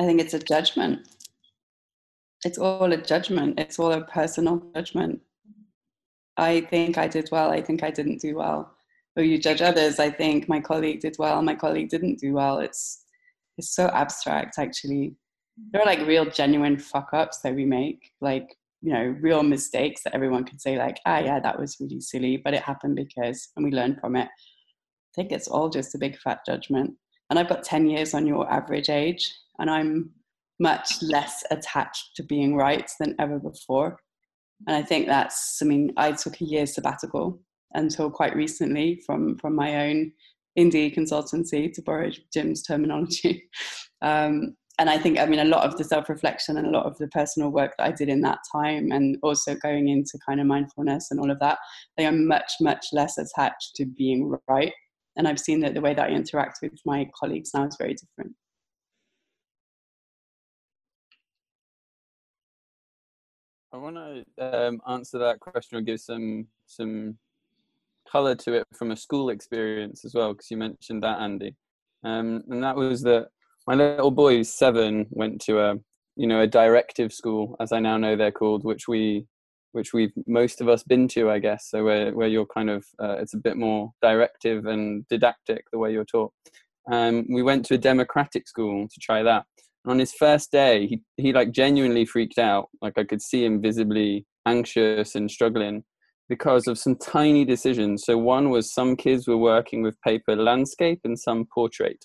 I think it's a judgment. It's all a judgment. It's all a personal judgment. I think I did well. I think I didn't do well. Or you judge others. I think my colleague did well. My colleague didn't do well. It's it's so abstract. Actually, there are like real genuine fuck ups that we make. Like you know real mistakes that everyone can say like ah yeah that was really silly but it happened because and we learned from it i think it's all just a big fat judgment and i've got 10 years on your average age and i'm much less attached to being right than ever before and i think that's i mean i took a year sabbatical until quite recently from from my own indie consultancy to borrow jim's terminology um, and I think, I mean, a lot of the self reflection and a lot of the personal work that I did in that time, and also going into kind of mindfulness and all of that, they are much, much less attached to being right. And I've seen that the way that I interact with my colleagues now is very different. I want to um, answer that question or give some some color to it from a school experience as well, because you mentioned that, Andy. Um, and that was that my little boy seven went to a you know a directive school as i now know they're called which we which we've most of us been to i guess. So where, where you're kind of uh, it's a bit more directive and didactic the way you're taught. Um, we went to a democratic school to try that. And on his first day he, he like genuinely freaked out. Like i could see him visibly anxious and struggling because of some tiny decisions. So one was some kids were working with paper landscape and some portrait.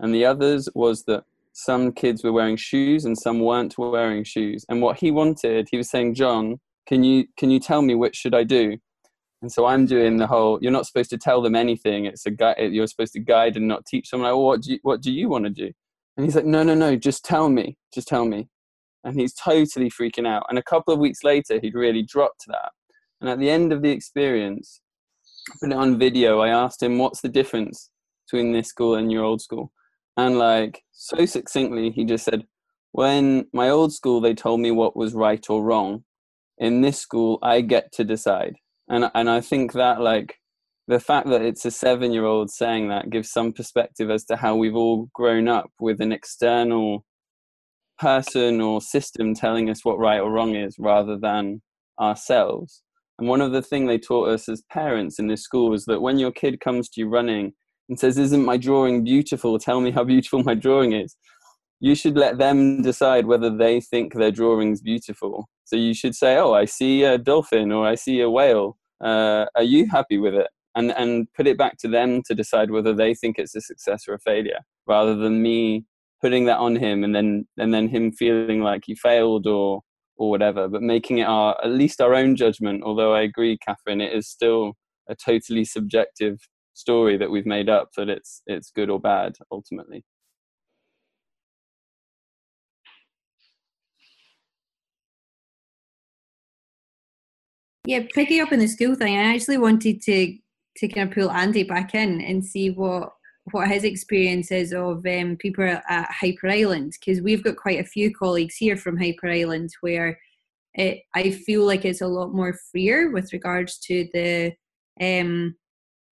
And the others was that some kids were wearing shoes and some weren't wearing shoes. And what he wanted he was saying john can you can you tell me which should i do? And so i'm doing the whole you're not supposed to tell them anything. It's a guide you're supposed to guide and not teach them. Like well, what do you, what do you want to do? And he's like no no no just tell me just tell me. And he's totally freaking out. And a couple of weeks later he'd really dropped that and at the end of the experience I put it on video i asked him what's the difference between this school and your old school and like so succinctly, he just said, When my old school, they told me what was right or wrong. In this school, I get to decide. and and I think that like the fact that it's a seven year old saying that gives some perspective as to how we've all grown up with an external person or system telling us what right or wrong is rather than ourselves. And one of the things they taught us as parents in this school is that when your kid comes to you running and says, Isn't my drawing beautiful? Tell me how beautiful my drawing is. You should let them decide whether they think their drawing's beautiful. So you should say, Oh, I see a dolphin or I see a whale. Uh, are you happy with it? And, and put it back to them to decide whether they think it's a success or a failure rather than me putting that on him and then and then him feeling like he failed or or whatever but making it our at least our own judgment although i agree catherine it is still a totally subjective story that we've made up that it's it's good or bad ultimately. Yeah picking up on the school thing i actually wanted to to kind of pull andy back in and see what what his experience is of um, people at Hyper Island because we've got quite a few colleagues here from Hyper Island where it, I feel like it's a lot more freer with regards to the um,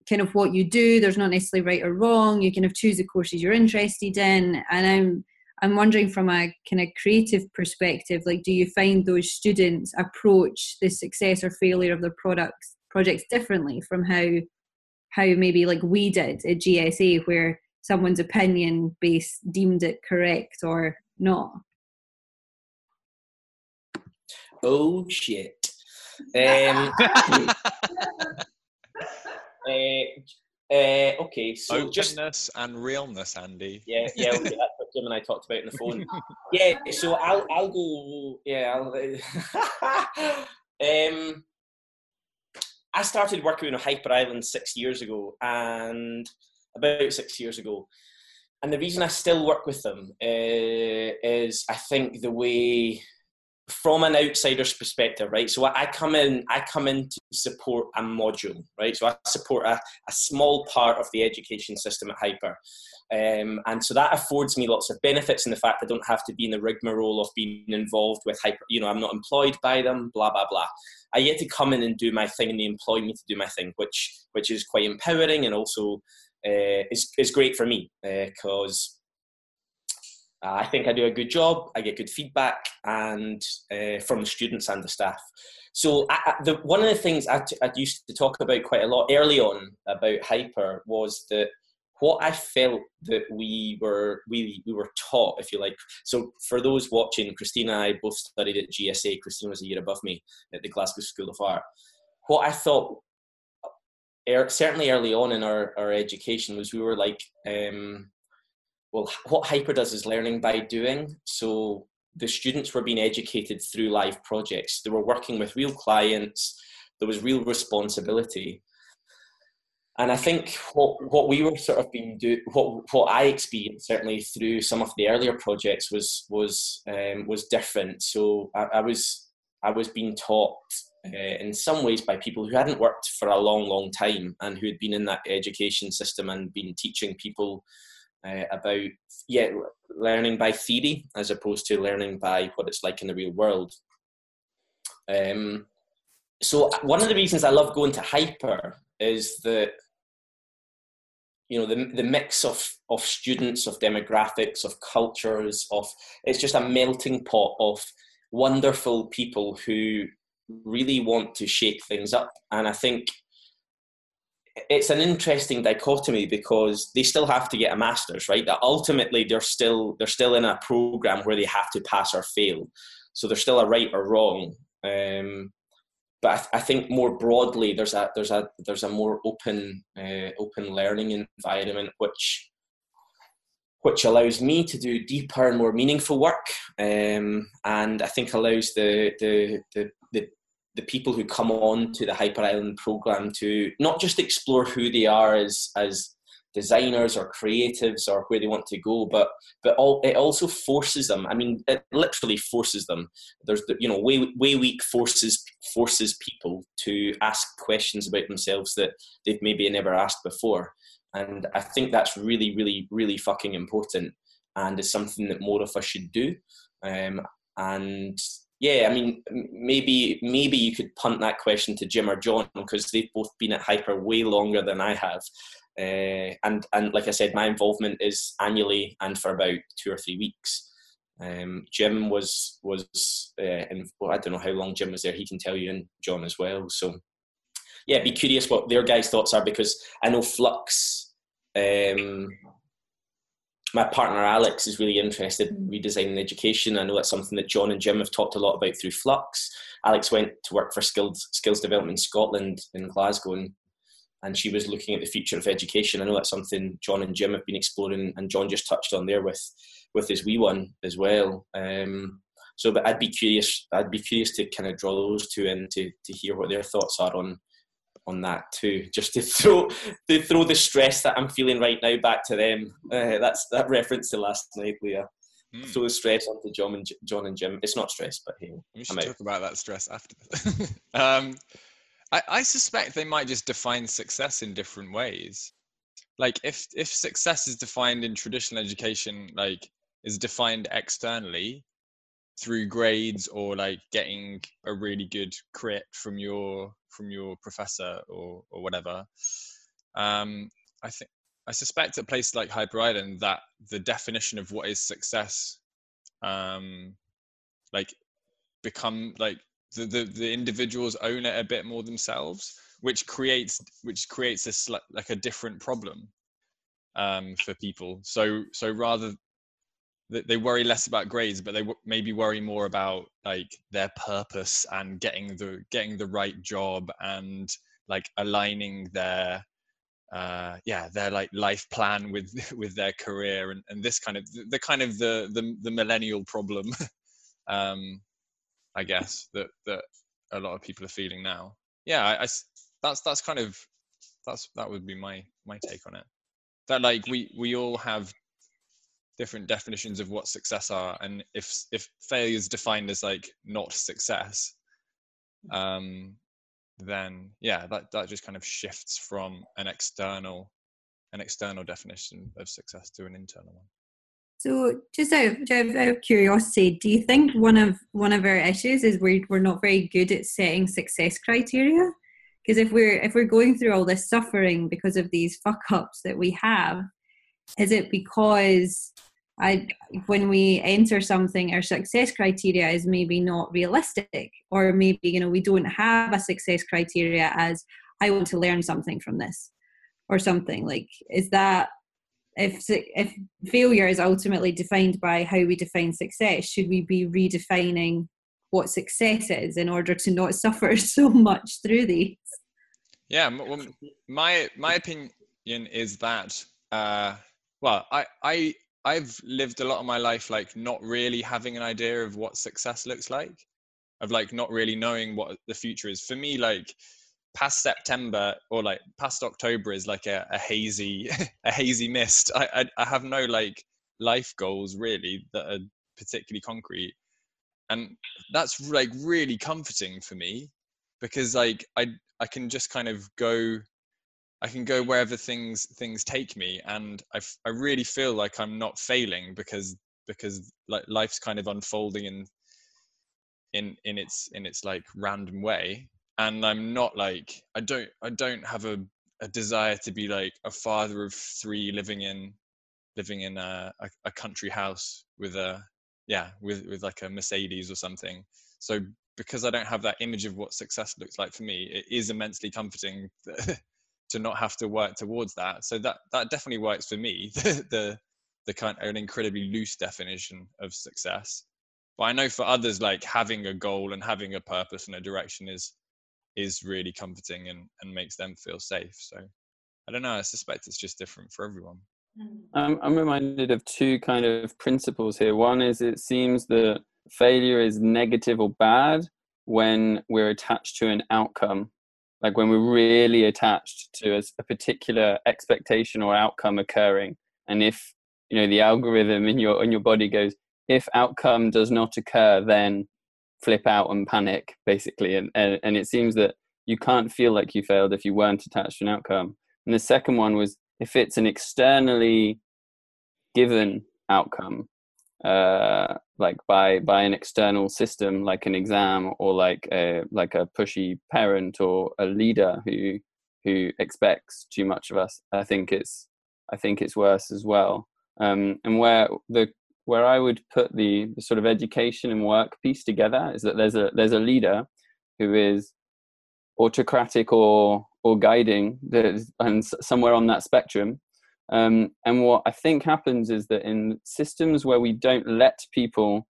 kind of what you do. There's not necessarily right or wrong. You kind of choose the courses you're interested in, and I'm I'm wondering from a kind of creative perspective, like do you find those students approach the success or failure of their products projects differently from how how maybe like we did at GSA, where someone's opinion base deemed it correct or not. Oh shit. Um, uh, uh, okay, so openness and realness, Andy. Yeah, yeah, okay, that's what Jim and I talked about on the phone. yeah, so I'll I'll go. Yeah, I'll, um, I started working on Hyper Island six years ago, and about six years ago. And the reason I still work with them uh, is I think the way, from an outsider's perspective, right? So I come in, I come in to support a module, right? So I support a, a small part of the education system at Hyper. Um, and so that affords me lots of benefits in the fact I don't have to be in the rigmarole of being involved with hyper, you know, I'm not employed by them, blah, blah, blah. I get to come in and do my thing and they employ me to do my thing, which, which is quite empowering and also uh, is, is great for me because uh, I think I do a good job, I get good feedback and uh, from the students and the staff. So I, the, one of the things I, t- I used to talk about quite a lot early on about hyper was that what I felt that we were we we were taught, if you like. So for those watching, Christina and I both studied at GSA. Christina was a year above me at the Glasgow School of Art. What I thought, er, certainly early on in our, our education, was we were like, um, well, what Hyper does is learning by doing. So the students were being educated through live projects. They were working with real clients. There was real responsibility and I think what what we were sort of being do what what I experienced certainly through some of the earlier projects was was um, was different. So I, I, was I was being taught uh, in some ways by people who hadn't worked for a long long time and who had been in that education system and been teaching people uh, about yeah learning by theory as opposed to learning by what it's like in the real world. Um, so one of the reasons I love going to Hyper is that you know the, the mix of of students of demographics of cultures of it's just a melting pot of wonderful people who really want to shake things up. And i think it's an interesting dichotomy because they still have to get a master's right? That ultimately they're still they're still in a program where they have to pass or fail. So there's still a right or wrong. Um, but I, th- I, think more broadly, there's a there's a there's a more open uh, open learning environment which which allows me to do deeper and more meaningful work, um, and I think allows the, the the, the the people who come on to the Hyper Island program to not just explore who they are as as designers or creatives or where they want to go but but all, it also forces them i mean it literally forces them. There's the you know way way week forces forces people to ask questions about themselves that they've maybe never asked before. And i think that's really really really fucking important and is something that more of us should do. Um, and yeah, I mean, maybe maybe you could punt that question to Jim or John because they've both been at Hyper way longer than I have, uh, and and like I said, my involvement is annually and for about two or three weeks. Um, Jim was was uh, in, well, I don't know how long Jim was there. He can tell you, and John as well. So yeah, be curious what their guys' thoughts are because I know Flux. Um, my partner Alex is really interested in redesigning education. I know that's something that John and Jim have talked a lot about through Flux. Alex went to work for Skills Skills Development Scotland in Glasgow, and, and she was looking at the future of education. I know that's something John and Jim have been exploring, and John just touched on there with with his wee one as well. Um, so, but I'd be curious. I'd be curious to kind of draw those two in to to hear what their thoughts are on on that too, just to throw to throw the stress that I'm feeling right now back to them. Uh, that's that reference to last night, Leah. Mm. Throw the stress onto John and John and Jim. It's not stress, but hey, we should talk about that stress after. um, I, I suspect they might just define success in different ways. Like if if success is defined in traditional education, like is defined externally, through grades or like getting a really good crit from your from your professor or or whatever um i think i suspect at places like hyper island that the definition of what is success um like become like the, the the individuals own it a bit more themselves which creates which creates this like a different problem um for people. So so rather they worry less about grades but they maybe worry more about like their purpose and getting the getting the right job and like aligning their uh yeah their like life plan with with their career and, and this kind of the kind of the the, the millennial problem. Um i guess that that a lot of people are feeling now. Yeah I, I that's that's kind of that's that would be my my take on it. That like we we all have different definitions of what success are and if if failure is defined as like not success um then yeah that that just kind of shifts from an external an external definition of success to an internal one so just out of, out of curiosity do you think one of one of our issues is we're, we're not very good at setting success criteria? Because if we're if we're going through all this suffering because of these fuck ups that we have is it because I, when we enter something, our success criteria is maybe not realistic, or maybe you know we don't have a success criteria as I want to learn something from this, or something? Like is that if if failure is ultimately defined by how we define success, should we be redefining what success is in order to not suffer so much through these? Yeah, my my opinion is that uh, well, I I I've lived a lot of my life like not really having an idea of what success looks like, of like not really knowing what the future is. For me, like past September or like past October is like a, a hazy a hazy mist. I, I I have no like life goals really that are particularly concrete, and that's like really comforting for me because like I I can just kind of go I can go wherever things things take me, and I, I really feel like I'm not failing because because like life's kind of unfolding in in in its in its like random way, and I'm not like I don't I don't have a a desire to be like a father of three living in living in a, a, a country house with a yeah with with like a Mercedes or something. So because I don't have that image of what success looks like for me, it is immensely comforting to not have to work towards that. So that that definitely works for me. the the, the kind of an incredibly loose definition of success. But I know for others, like having a goal and having a purpose and a direction is is really comforting and, and makes them feel safe. So I don't know. I suspect it's just different for everyone. Um, I'm reminded of two kind of principles here. One is it seems that failure is negative or bad when we're attached to an outcome like when we're really attached to a, a particular expectation or outcome occurring and if you know the algorithm in your in your body goes if outcome does not occur then flip out and panic basically. And, and and it seems that you can't feel like you failed if you weren't attached to an outcome. And the second one was if it's an externally given outcome uh, like by by an external system like an exam or like a like a pushy parent or a leader who who expects too much of us i think it's i think it's worse as well. Um, and where the where i would put the, the sort of education and work piece together is that there's a there's a leader who is autocratic or or guiding and somewhere on that spectrum. Um, and what I think happens is that in systems where we don't let people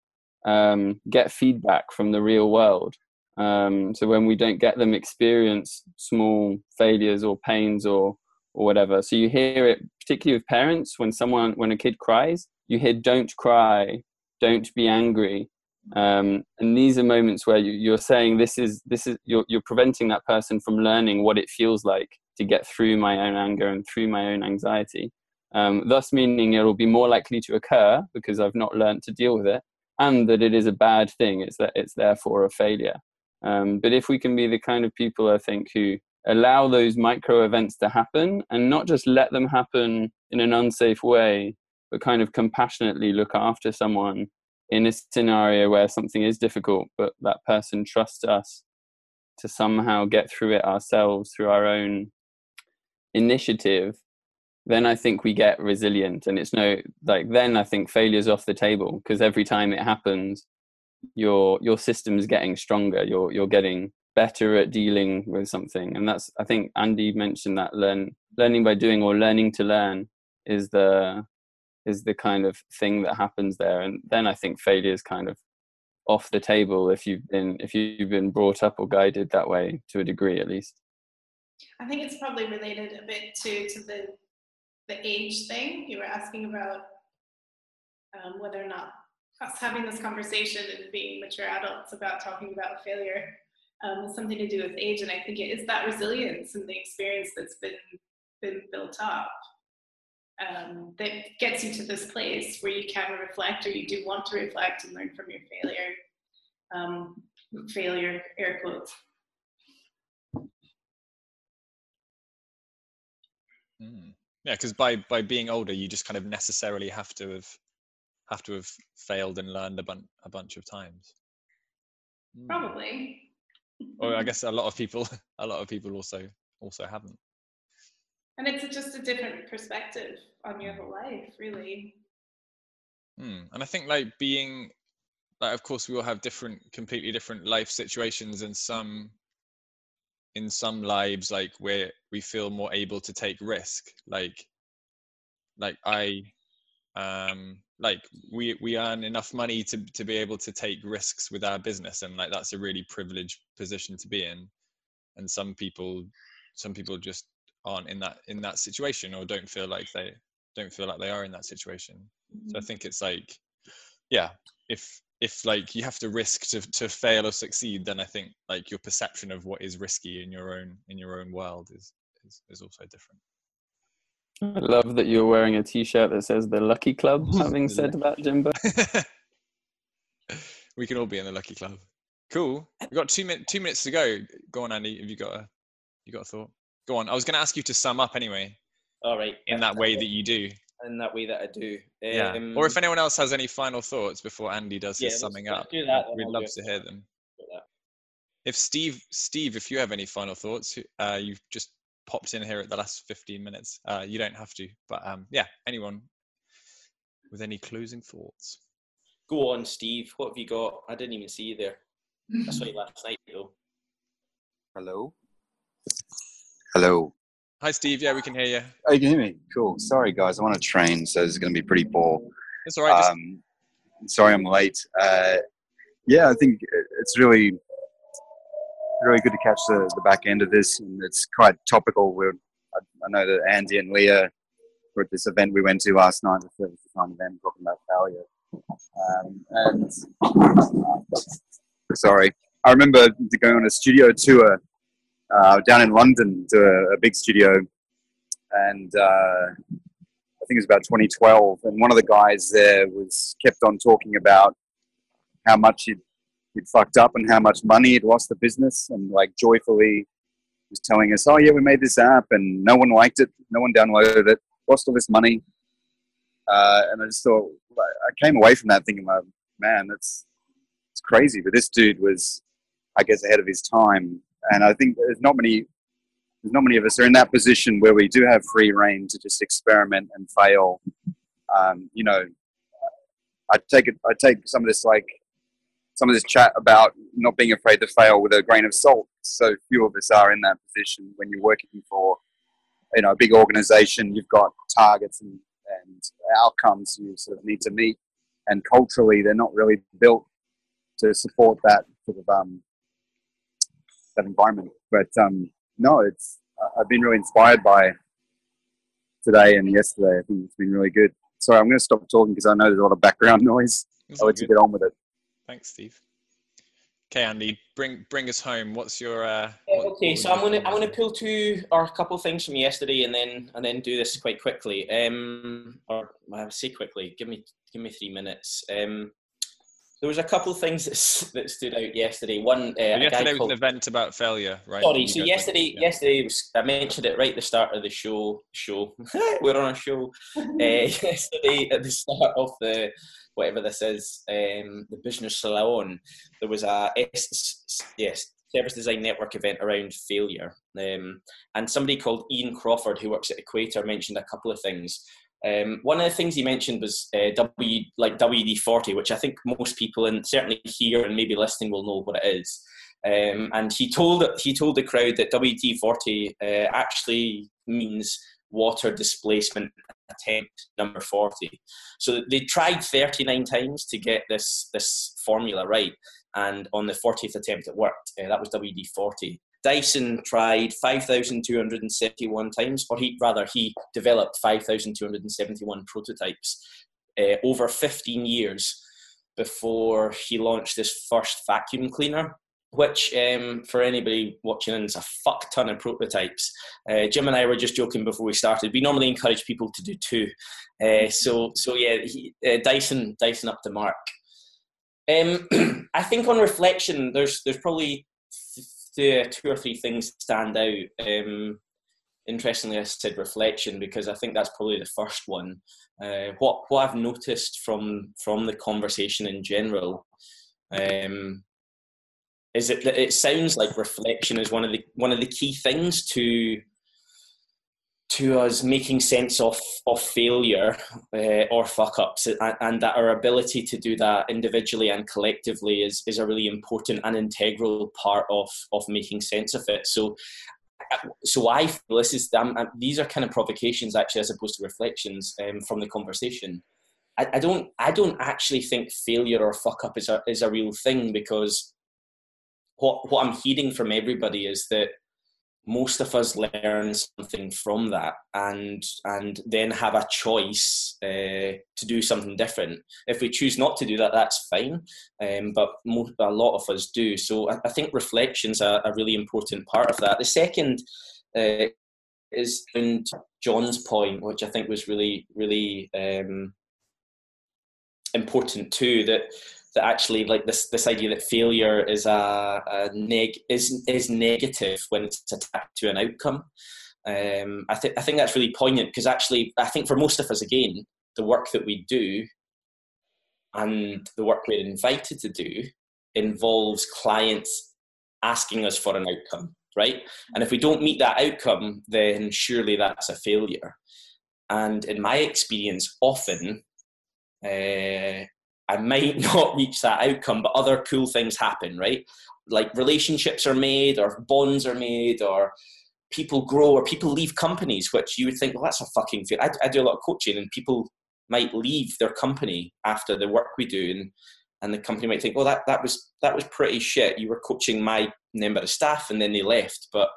um, get feedback from the real world, um, so when we don't get them experience small failures or pains or or whatever, so you hear it particularly with parents when someone when a kid cries, you hear "don't cry," "don't be angry," um, and these are moments where you, are saying this is this is you're, you're preventing that person from learning what it feels like to get through my own anger and through my own anxiety. Um, thus, meaning it will be more likely to occur because I've not learned to deal with it, and that it is a bad thing. It's that it's therefore a failure. Um, but if we can be the kind of people, I think, who allow those micro events to happen and not just let them happen in an unsafe way, but kind of compassionately look after someone in a scenario where something is difficult, but that person trusts us to somehow get through it ourselves through our own initiative then i think we get resilient. And it's no like then i think failure's off the table because every time it happens your your system's getting stronger. You're you're getting better at dealing with something. And that's i think andy mentioned that learn learning by doing or learning to learn is the is the kind of thing that happens there and then i think failure is kind of off the table if you've been if you've been brought up or guided that way to a degree at least I think it's probably related a bit to to the the age thing. You were asking about um, whether or not us having this conversation and being mature adults about talking about failure um, has something to do with age, and I think it is that resilience and the experience that's been been built up um, that gets you to this place where you can reflect or you do want to reflect and learn from your failure. Um, failure, air quotes. Mm. Yeah, because by by being older, you just kind of necessarily have to have have to have failed and learned a, bun- a bunch of times. Mm. Probably. or I guess a lot of people, a lot of people also also haven't. And it's just a different perspective on your whole life, really. Mm. And I think like being, like of course we all have different, completely different life situations, and some in some lives like where we feel more able to take risk like like i um like we we earn enough money to to be able to take risks with our business and like that's a really privileged position to be in and some people some people just aren't in that in that situation or don't feel like they don't feel like they are in that situation. Mm-hmm. so i mm-hmm. think it's like yeah if if like you have to risk to, to fail or succeed then i think like your perception of what is risky in your own in your own world is is, is also different. I love that you're wearing a t-shirt that says the lucky club having said about jimbo. We can all be in the lucky club. Cool. We've got two minutes two minutes to go. Go on andy. Have you got a you got a thought go on i was going to ask you to sum up anyway all right in that way that you do in that way that I do. Yeah. Um, or if anyone else has any final thoughts before Andy does his summing up, do that, we'd love to hear them. If Steve, Steve, if you have any final thoughts, uh, you've just popped in here at the last 15 minutes. Uh, you don't have to, but um, yeah, anyone with any closing thoughts? Go on, Steve. What have you got? I didn't even see you there. I saw you last night, though. Hello. Hello. Hi, Steve. Yeah, we can hear you. Oh, you can hear me. Cool. Sorry, guys. I'm on a train, so it's going to be pretty poor. That's all right. Um, sorry, I'm late. Uh, yeah, I think it's really, really good to catch the, the back end of this, and it's quite topical. We're, I, I know that Andy and Leah were at this event we went to last night, the service design event, talking about failure. Um, and sorry, I remember going on a studio tour uh, down in London to a, a big studio, and uh, I think it was about 2012. And one of the guys there was kept on talking about how much he'd, he'd fucked up and how much money he'd lost the business, and like joyfully was telling us, "Oh yeah, we made this app, and no one liked it, no one downloaded it, lost all this money." uh, and I just thought I came away from that thinking, man, that's it's crazy. But this dude was, I guess, ahead of his time, and I think there's not many. There's not many of us are in that position where we do have free reign to just experiment and fail. Um, you know, I take it. I take some of this like some of this chat about not being afraid to fail with a grain of salt. So few of us are in that position when you're working for, you know, a big organization. You've got targets and, and outcomes you sort of need to meet, and culturally they're not really built to support that sort of um, that environment. But um, no, it's I've been really inspired by today and yesterday. I think it's been really good. Sorry, I'm going to stop talking because I know there's a lot of background noise. I'll let you get on with it. Thanks, Steve. Okay, Andy, bring bring us home. What's your? Uh, what, okay, what so I'm gonna I'm gonna pull two or a couple things from yesterday, and then and then do this quite quickly. Um, or I say quickly. Give me give me three minutes. Um, there was a couple of things that, that stood out yesterday. One, uh, yesterday was called, an event about failure, right? Sorry, so yesterday, yeah. yesterday was, I mentioned it right at the start of the show. Show, we're on a show. uh, yesterday at the start of the whatever this is, um, the business salon, there was a yes service design network event around failure, um, and somebody called Ian Crawford who works at Equator mentioned a couple of things. Um, one of the things he mentioned was uh, W like WD forty, which I think most people and certainly here and maybe listening will know what it is. Um, and he told he told the crowd that WD forty uh, actually means water displacement attempt number 40. So they tried 39 times to get this, this formula right, and on the 40th attempt it worked. Uh, that was WD 40. Dyson tried 5,271 times, or he rather he developed 5,271 prototypes uh, over 15 years before he launched this first vacuum cleaner which um, for anybody watching is a fuck ton of prototypes. Uh, Jim and I were just joking before we started. We normally encourage people to do two. Uh, so so yeah, he, uh, Dyson Dyson up the mark. Um, I think on reflection, there's there's probably th- two or three things stand out. Um, interestingly, I said reflection because I think that's probably the first one. Uh, what what I've noticed from from the conversation in general. Um, is that it sounds like reflection is one of the one of the key things to to us making sense of of failure uh, or fuck ups and, and, that our ability to do that individually and collectively is is a really important and integral part of of making sense of it so so I feel this is um, these are kind of provocations actually as opposed to reflections um, from the conversation. I, I, don't I don't actually think failure or fuck up is a is a real thing because what what I'm hearing from everybody is that most of us learn something from that and and then have a choice uh, to do something different. If we choose not to do that that's fine um, but most, a lot of us do. So i, I think reflection's a, a really important part of that. The second uh, is john's point which i think was really really um, important too that that actually like this this idea that failure is a, a neg is is negative when it's attached to an outcome. Um, I think I think that's really poignant because actually I think for most of us again the work that we do and the work we're invited to do involves clients asking us for an outcome, right? And if we don't meet that outcome, then surely that's a failure. And in my experience, often uh, I might not reach that outcome, but other cool things happen, right? Like relationships are made, or bonds are made, or people grow, or people leave companies, which you would think, well, that's a fucking. Fail. I, I do a lot of coaching, and people might leave their company after the work we do, and and the company might think, well, that that was that was pretty shit. You were coaching my member of staff, and then they left, but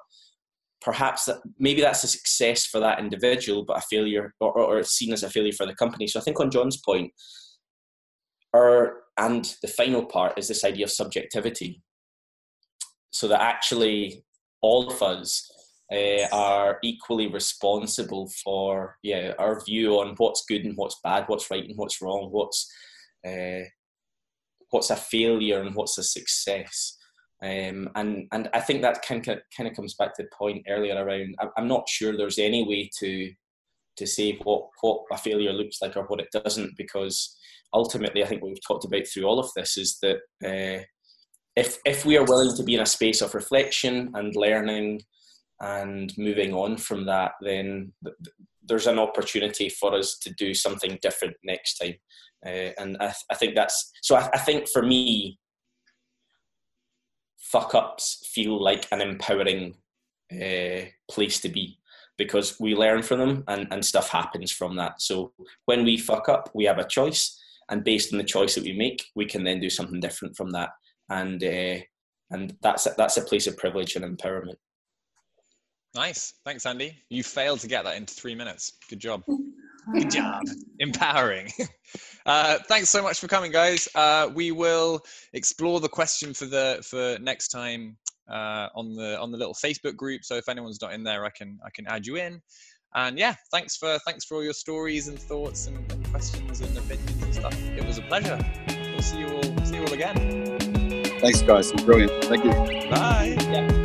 perhaps that maybe that's a success for that individual, but a failure, or, or, or seen as a failure for the company. So I think on John's point or and the final part is this idea of subjectivity. So that actually all of us uh, are equally responsible for yeah our view on what's good and what's bad what's right and what's wrong what's uh, what's a failure and what's a success. Um, and and I think that kind of kind of comes back to the point earlier around I'm not sure there's any way to to say what what a failure looks like or what it doesn't, because ultimately, I think what we've talked about through all of this is that uh, if if we are willing to be in a space of reflection and learning and moving on from that, then th- there's an opportunity for us to do something different next time. Uh, and I, th- I, think that's so. I, I, think for me, fuck ups feel like an empowering uh, place to be because we learn from them and, and stuff happens from that. So when we fuck up, we have a choice, and based on the choice that we make, we can then do something different from that. And uh, and that's a, that's a place of privilege and empowerment. Nice. Thanks, Andy. You failed to get that into three minutes. Good job. Good job. Empowering. Uh, thanks so much for coming, guys. Uh, we will explore the question for the for next time uh, on the on the little Facebook group. So if anyone's not in there, I can I can add you in. And yeah, thanks for thanks for all your stories and thoughts and, and questions and opinions and stuff. It was a pleasure. We'll see you all see you all again. Thanks, guys. Brilliant. Thank you. Bye. Yeah.